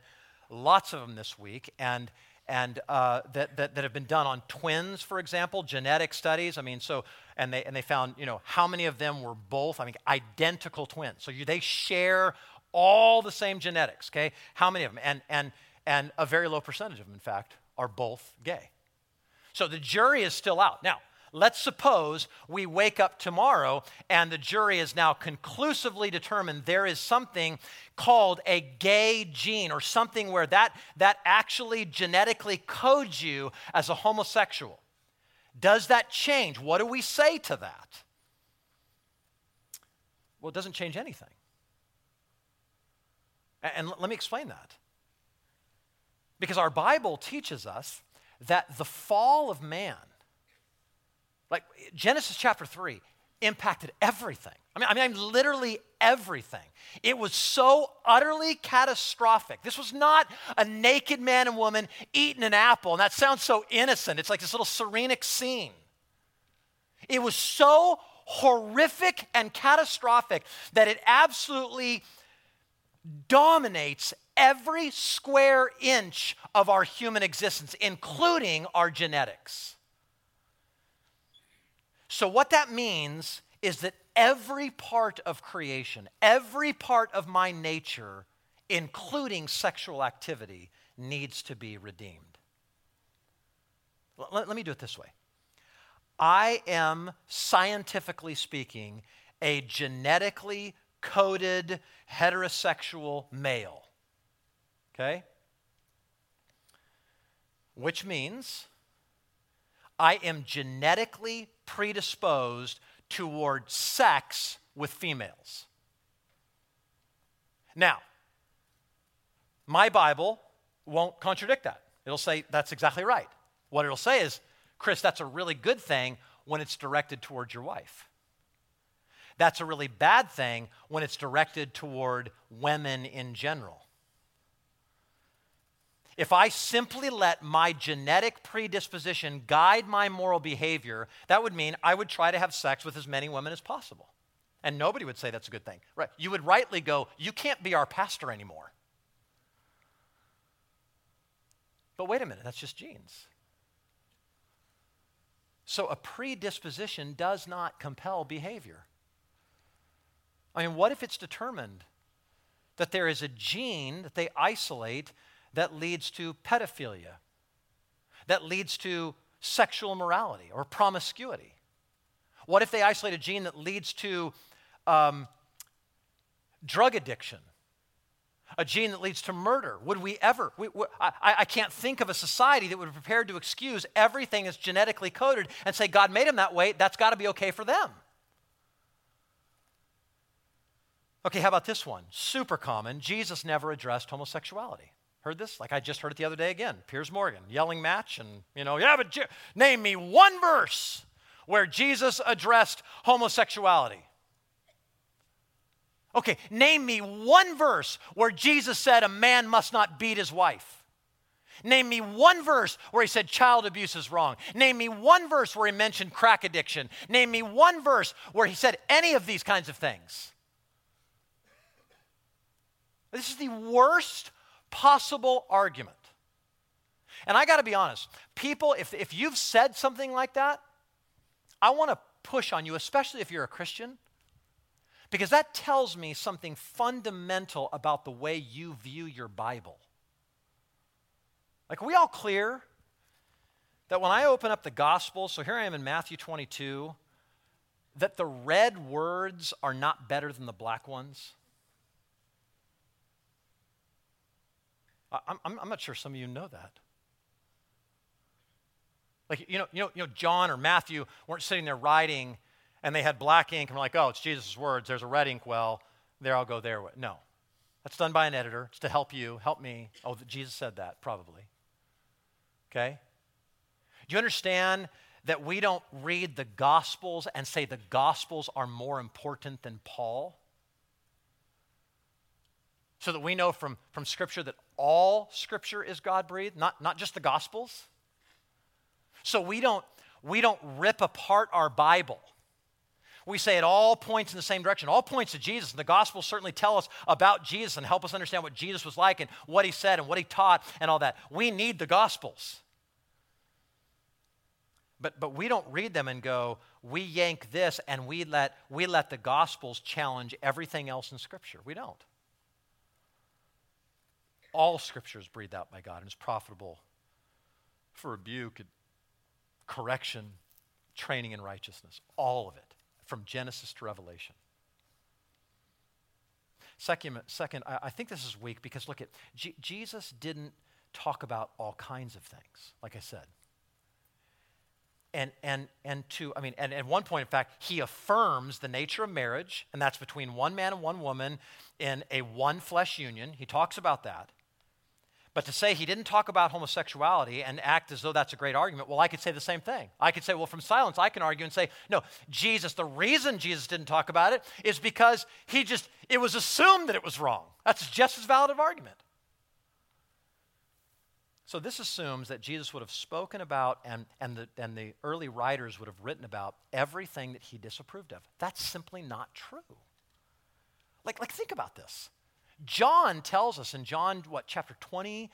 S1: lots of them this week, and and uh, that, that, that, have been done on twins, for example, genetic studies. I mean, so, and they, and they found, you know, how many of them were both, I mean, identical twins. So you, they share all the same genetics, okay? How many of them? And, and, and a very low percentage of them, in fact, are both gay. So the jury is still out. Now, Let's suppose we wake up tomorrow and the jury has now conclusively determined there is something called a gay gene or something where that, that actually genetically codes you as a homosexual. Does that change? What do we say to that? Well, it doesn't change anything. And let me explain that. Because our Bible teaches us that the fall of man, like Genesis chapter 3, impacted everything. I mean, I mean, literally everything. It was so utterly catastrophic. This was not a naked man and woman eating an apple, and that sounds so innocent. It's like this little serenic scene. It was so horrific and catastrophic that it absolutely dominates every square inch of our human existence, including our genetics. So, what that means is that every part of creation, every part of my nature, including sexual activity, needs to be redeemed. Let, me do it this way I am, scientifically speaking, a genetically coded heterosexual male. Okay? Which means I am genetically predisposed toward sex with females. Now, my Bible won't contradict that. It'll say that's exactly right. What it'll say is, Chris, that's a really good thing when it's directed towards your wife. That's a really bad thing when it's directed toward women in general. If I simply let my genetic predisposition guide my moral behavior, that would mean I would try to have sex with as many women as possible. And nobody would say that's a good thing. Right? You would rightly go, You can't be our pastor anymore. But wait a minute, that's just genes. So a predisposition does not compel behavior. I mean, what if it's determined that there is a gene that they isolate that leads to pedophilia, that leads to sexual immorality or promiscuity? What if they isolate a gene that leads to um, drug addiction? A gene that leads to murder. Would we ever? We, we, I, I can't think of a society that would be prepared to excuse everything that's genetically coded and say God made them that way. That's got to be okay for them. Okay, how about this one? Super common. Jesus never addressed homosexuality. Heard this? Like I just heard it the other day again. Piers Morgan, yelling match, and you know, yeah, but name me one verse where Jesus addressed homosexuality. Okay, name me one verse where Jesus said a man must not beat his wife. Name me one verse where he said child abuse is wrong. Name me one verse where he mentioned crack addiction. Name me one verse where he said any of these kinds of things. This is the worst possible argument. And I got to be honest, people, if, if you've said something like that, I want to push on you, especially if you're a Christian, because that tells me something fundamental about the way you view your Bible. Like, are we all clear that when I open up the gospel, so here I am in Matthew 22, that the red words are not better than the black ones? I'm, I'm, not sure some of you know that. Like, you know, you know, you know, John or Matthew weren't sitting there writing and they had black ink and were like, oh, it's Jesus' words. There's a red ink well. There, I'll go there. No. That's done by an editor. It's to help you, help me. Oh, Jesus said that, probably. Okay? Do you understand that we don't read the Gospels and say the Gospels are more important than Paul? So that we know from, from Scripture that all Scripture is God breathed, not, not just the Gospels. So we don't, we don't rip apart our Bible. We say it all points in the same direction, all points to Jesus. And the Gospels certainly tell us about Jesus and help us understand what Jesus was like and what he said and what he taught and all that. We need the Gospels. But, but we don't read them and go, we yank this and we let, we let the Gospels challenge everything else in Scripture. We don't. All scripture is breathed out by God and is profitable for rebuke, correction, training in righteousness. All of it, from Genesis to Revelation. Second, second I, I think this is weak because look at G- Jesus didn't talk about all kinds of things, like I said. and, and, and to, I mean, and at one point, in fact, he affirms the nature of marriage, and that's between one man and one woman in a one flesh union. He talks about that. But to say he didn't talk about homosexuality and act as though that's a great argument, well, I could say the same thing. I could say, well, from silence, I can argue and say, no, Jesus, the reason Jesus didn't talk about it is because he just, it was assumed that it was wrong. That's just as valid of argument. So this assumes that Jesus would have spoken about and, and, the, and the early writers would have written about everything that he disapproved of. That's simply not true. Like, like think about this. John tells us in John, what, chapter 20,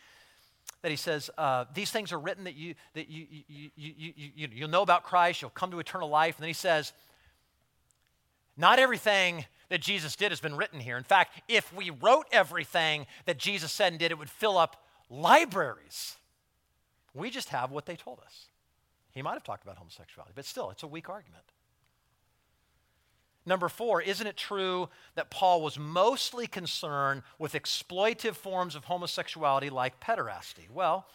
S1: that he says, uh, These things are written that, you, that you, you, you, you, you, you'll know about Christ, you'll come to eternal life. And then he says, Not everything that Jesus did has been written here. In fact, if we wrote everything that Jesus said and did, it would fill up libraries. We just have what they told us. He might have talked about homosexuality, but still, it's a weak argument. Number four, isn't it true that Paul was mostly concerned with exploitive forms of homosexuality like pederasty? Well,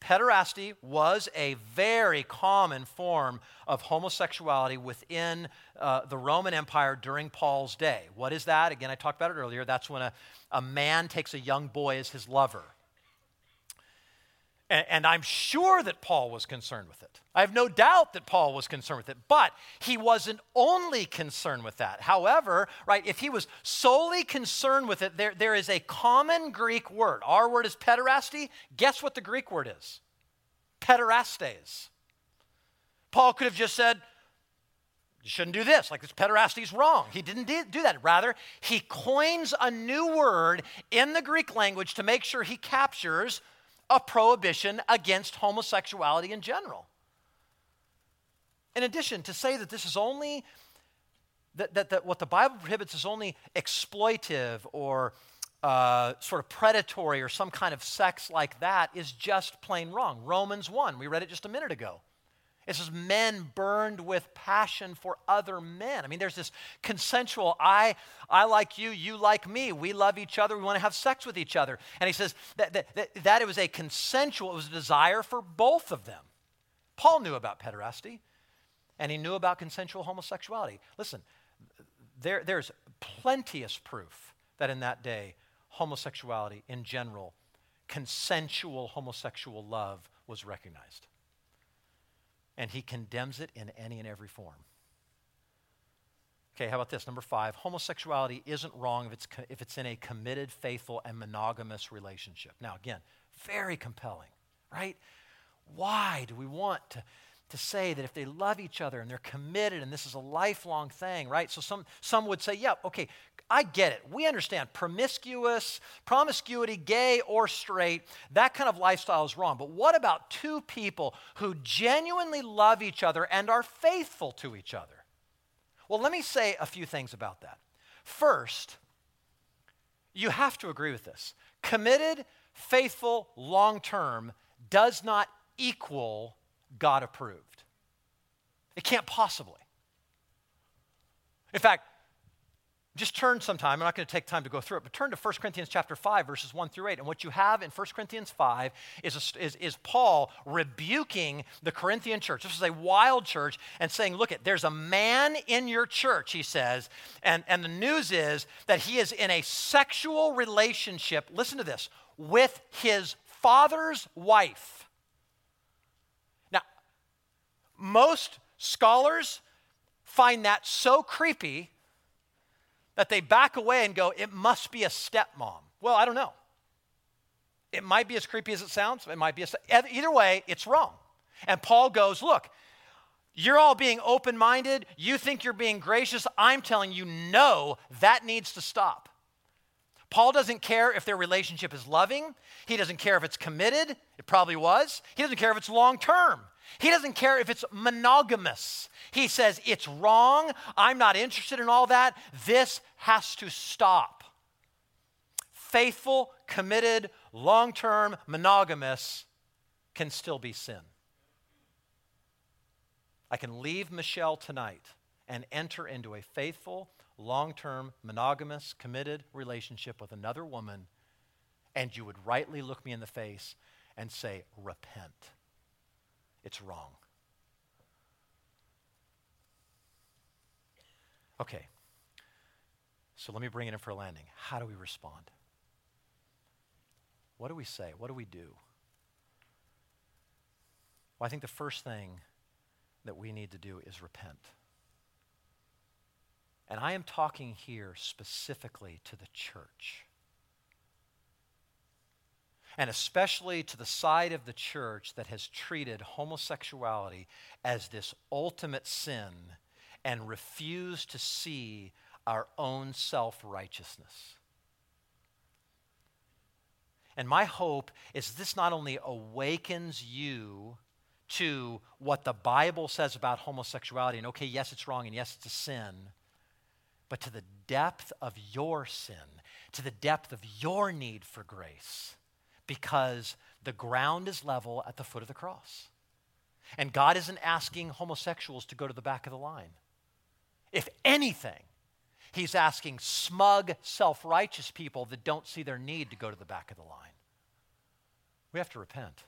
S1: pederasty was a very common form of homosexuality within uh, the Roman Empire during Paul's day. What is that? Again, I talked about it earlier. That's when a, a man takes a young boy as his lover. And, and I'm sure that Paul was concerned with it. I have no doubt that Paul was concerned with it, but he wasn't only concerned with that. However, right, if he was solely concerned with it, there, there is a common Greek word. Our word is pederasty. Guess what the Greek word is? Pederastes. Paul could have just said, you shouldn't do this. Like this pederasty is wrong. He didn't do that. Rather, he coins a new word in the Greek language to make sure he captures a prohibition against homosexuality in general. In addition, to say that this is only, that, that, that what the Bible prohibits is only exploitive or uh, sort of predatory or some kind of sex like that is just plain wrong. Romans 1, we read it just a minute ago. It says, men burned with passion for other men. I mean, there's this consensual, I, I like you, you like me. We love each other, we want to have sex with each other. And he says that, that, that, that it was a consensual, it was a desire for both of them. Paul knew about pederasty, and he knew about consensual homosexuality. Listen, there, there's plenteous proof that in that day, homosexuality in general, consensual homosexual love was recognized and he condemns it in any and every form. Okay, how about this? Number five homosexuality isn't wrong if it's, if it's in a committed, faithful, and monogamous relationship. Now, again, very compelling, right? Why do we want to, to say that if they love each other and they're committed and this is a lifelong thing, right? So some, some would say, yeah, okay, I get it. We understand promiscuous, promiscuity, gay or straight, that kind of lifestyle is wrong. But what about two people who genuinely love each other and are faithful to each other? Well, let me say a few things about that. First, you have to agree with this. Committed, faithful, long term does not equal God approved. It can't possibly. In fact, just turn sometime, I'm not going to take time to go through it, but turn to 1 Corinthians chapter 5, verses 1 through 8. And what you have in 1 Corinthians 5 is, a, is, is Paul rebuking the Corinthian church. This is a wild church and saying, look, it, there's a man in your church, he says, and, and the news is that he is in a sexual relationship, listen to this, with his father's wife. Now, most scholars find that so creepy that they back away and go, it must be a stepmom. Well, I don't know. It might be as creepy as it sounds. It might be a, either way, it's wrong. And Paul goes, look, you're all being open minded. You think you're being gracious. I'm telling you, no, that needs to stop. Paul doesn't care if their relationship is loving. He doesn't care if it's committed. It probably was. He doesn't care if it's long term. He doesn't care if it's monogamous. He says, It's wrong. I'm not interested in all that. This has to stop. Faithful, committed, long term, monogamous can still be sin. I can leave Michelle tonight and enter into a faithful, long term, monogamous, committed relationship with another woman, and you would rightly look me in the face and say, Repent it's wrong. Okay, so let me bring it in for a landing. How do we respond? What do we say? What do we do? Well, I think the first thing that we need to do is repent. And I am talking here specifically to the church. And especially to the side of the church that has treated homosexuality as this ultimate sin and refused to see our own self righteousness. And my hope is this not only awakens you to what the Bible says about homosexuality, and okay, yes, it's wrong, and yes, it's a sin, but to the depth of your sin, to the depth of your need for grace, because the ground is level at the foot of the cross. And God isn't asking homosexuals to go to the back of the line. If anything, He's asking smug, self righteous people that don't see their need to go to the back of the line. We have to repent.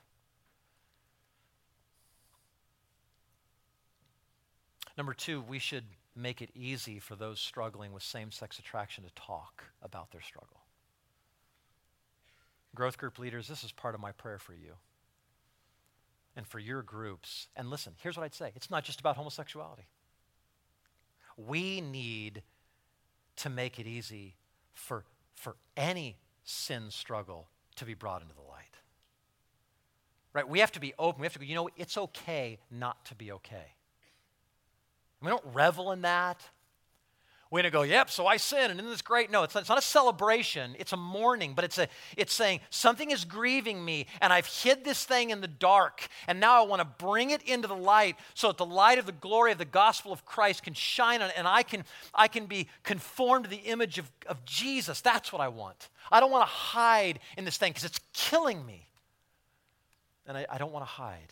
S1: Number two, we should make it easy for those struggling with same sex attraction to talk about their struggle. Growth group leaders, this is part of my prayer for you and for your groups. And listen, here's what I'd say it's not just about homosexuality. We need to make it easy for, for any sin struggle to be brought into the light. Right? We have to be open. We have to go, you know, it's okay not to be okay. We don't revel in that. We're going to go, yep, so I sin, and isn't this great? No, it's not, it's not a celebration. It's a mourning, but it's, a, it's saying something is grieving me, and I've hid this thing in the dark, and now I want to bring it into the light so that the light of the glory of the gospel of Christ can shine on it, and I can, I can be conformed to the image of, of Jesus. That's what I want. I don't want to hide in this thing because it's killing me, and I, I don't want to hide.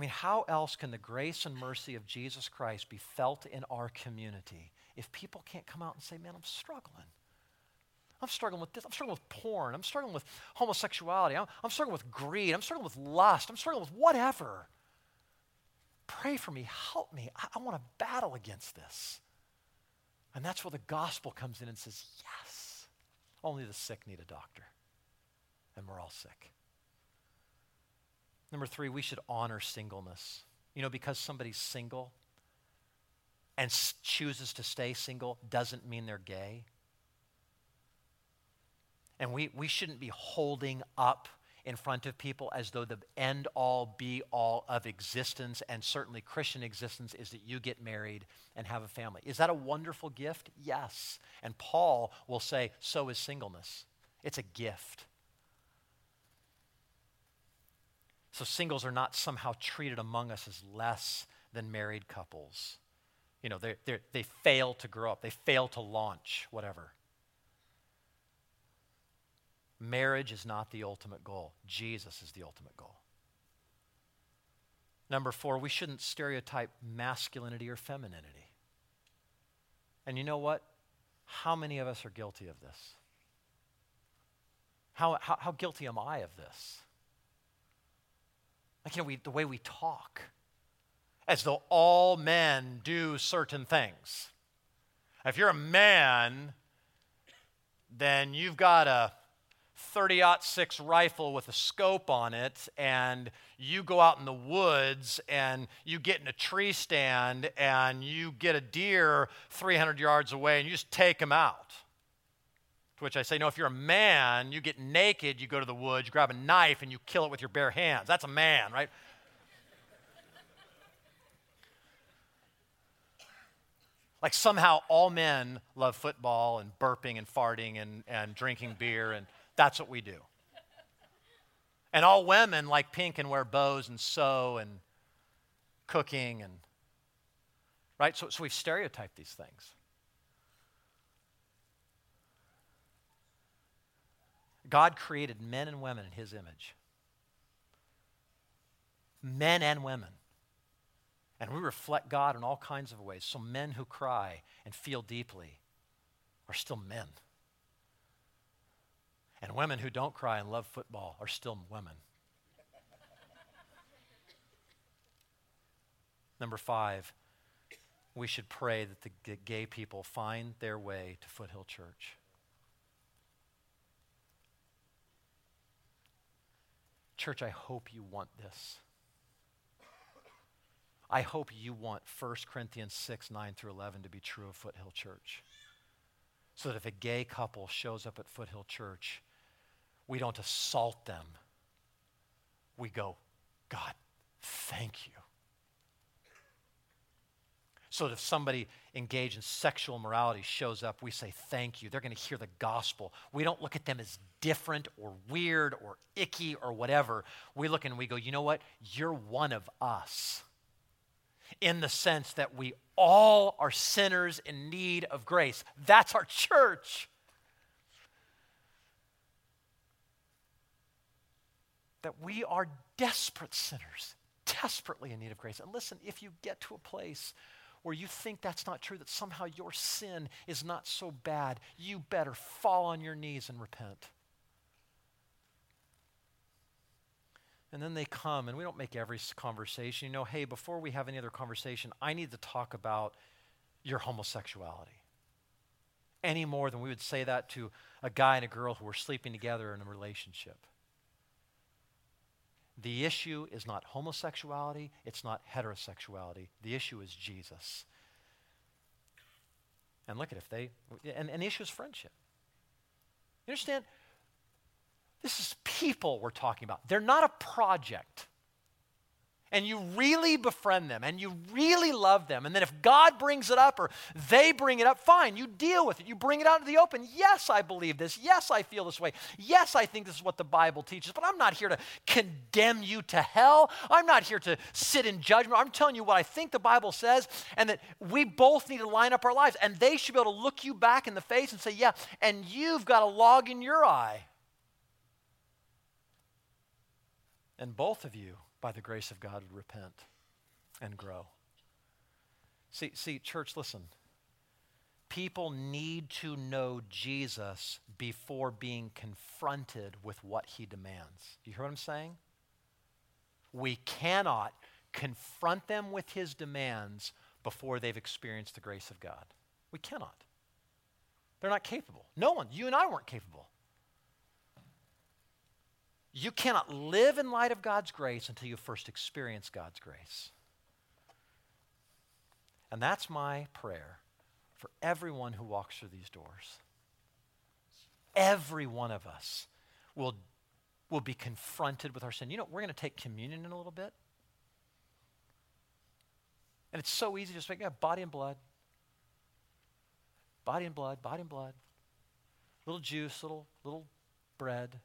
S1: I mean, how else can the grace and mercy of Jesus Christ be felt in our community if people can't come out and say, man, I'm struggling? I'm struggling with this. I'm struggling with porn. I'm struggling with homosexuality. I'm, I'm struggling with greed. I'm struggling with lust. I'm struggling with whatever. Pray for me. Help me. I, I want to battle against this. And that's where the gospel comes in and says, yes, only the sick need a doctor. And we're all sick. Number three, we should honor singleness. You know, because somebody's single and chooses to stay single doesn't mean they're gay. And we, we shouldn't be holding up in front of people as though the end all be all of existence and certainly Christian existence is that you get married and have a family. Is that a wonderful gift? Yes. And Paul will say, so is singleness. It's a gift. So singles are not somehow treated among us as less than married couples. You know, they they fail to grow up, they fail to launch, whatever. Marriage is not the ultimate goal, Jesus is the ultimate goal. Number four, we shouldn't stereotype masculinity or femininity. And you know what? How many of us are guilty of this? How, how, how guilty am I of this? Like, you know, we, the way we talk, as though all men do certain things. If you're a man, then you've got a 30 6 rifle with a scope on it, and you go out in the woods and you get in a tree stand and you get a deer 300 yards away and you just take him out. To which I say, no, if you're a man, you get naked, you go to the woods, you grab a knife, and you kill it with your bare hands. That's a man, right? like somehow all men love football and burping and farting and, and drinking beer, and that's what we do. And all women like pink and wear bows and sew and cooking and right? So, so we've stereotyped these things. God created men and women in his image. Men and women. And we reflect God in all kinds of ways. So men who cry and feel deeply are still men. And women who don't cry and love football are still women. Number five, we should pray that the gay people find their way to Foothill Church. Church, I hope you want this. I hope you want 1 Corinthians 6, 9 through 11 to be true of Foothill Church. So that if a gay couple shows up at Foothill Church, we don't assault them. We go, God, thank you. So that if somebody engaged in sexual morality shows up, we say, Thank you. They're going to hear the gospel. We don't look at them as different or weird or icky or whatever. We look and we go, You know what? You're one of us. In the sense that we all are sinners in need of grace. That's our church. That we are desperate sinners, desperately in need of grace. And listen, if you get to a place where you think that's not true, that somehow your sin is not so bad, you better fall on your knees and repent. And then they come, and we don't make every conversation. You know, hey, before we have any other conversation, I need to talk about your homosexuality. Any more than we would say that to a guy and a girl who are sleeping together in a relationship. The issue is not homosexuality, it's not heterosexuality. The issue is Jesus. And look at if they, and, and the issue is friendship. You understand? This is people we're talking about. They're not a project and you really befriend them and you really love them, and then if God brings it up or they bring it up, fine, you deal with it. You bring it out into the open. Yes, I believe this. Yes, I feel this way. Yes, I think this is what the Bible teaches, but I'm not here to condemn you to hell. I'm not here to sit in judgment. I'm telling you what I think the Bible says, and that we both need to line up our lives, and they should be able to look you back in the face and say, Yeah, and you've got a log in your eye. And both of you by the grace of God, repent and grow. See, see, church, listen. People need to know Jesus before being confronted with what he demands. You hear what I'm saying? We cannot confront them with his demands before they've experienced the grace of God. We cannot. They're not capable. No one, you and I weren't capable. You cannot live in light of God's grace until you first experience God's grace. And that's my prayer for everyone who walks through these doors. Every one of us will, will be confronted with our sin. You know, we're going to take communion in a little bit. And it's so easy to just make, yeah, body and blood. Body and blood, body and blood. Little juice, little, little bread.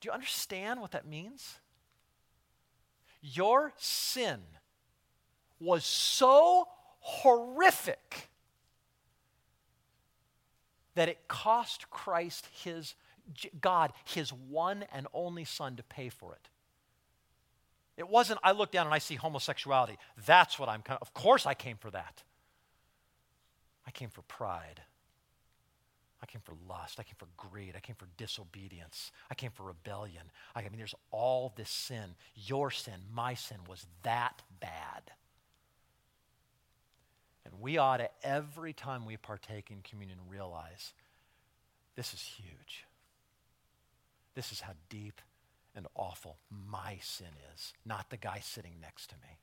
S1: Do you understand what that means? Your sin was so horrific that it cost Christ his God his one and only son to pay for it. It wasn't I look down and I see homosexuality. That's what I'm of course I came for that. I came for pride. I came for lust. I came for greed. I came for disobedience. I came for rebellion. I mean, there's all this sin. Your sin, my sin was that bad. And we ought to, every time we partake in communion, realize this is huge. This is how deep and awful my sin is, not the guy sitting next to me.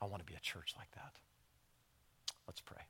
S1: I want to be a church like that. Let's pray.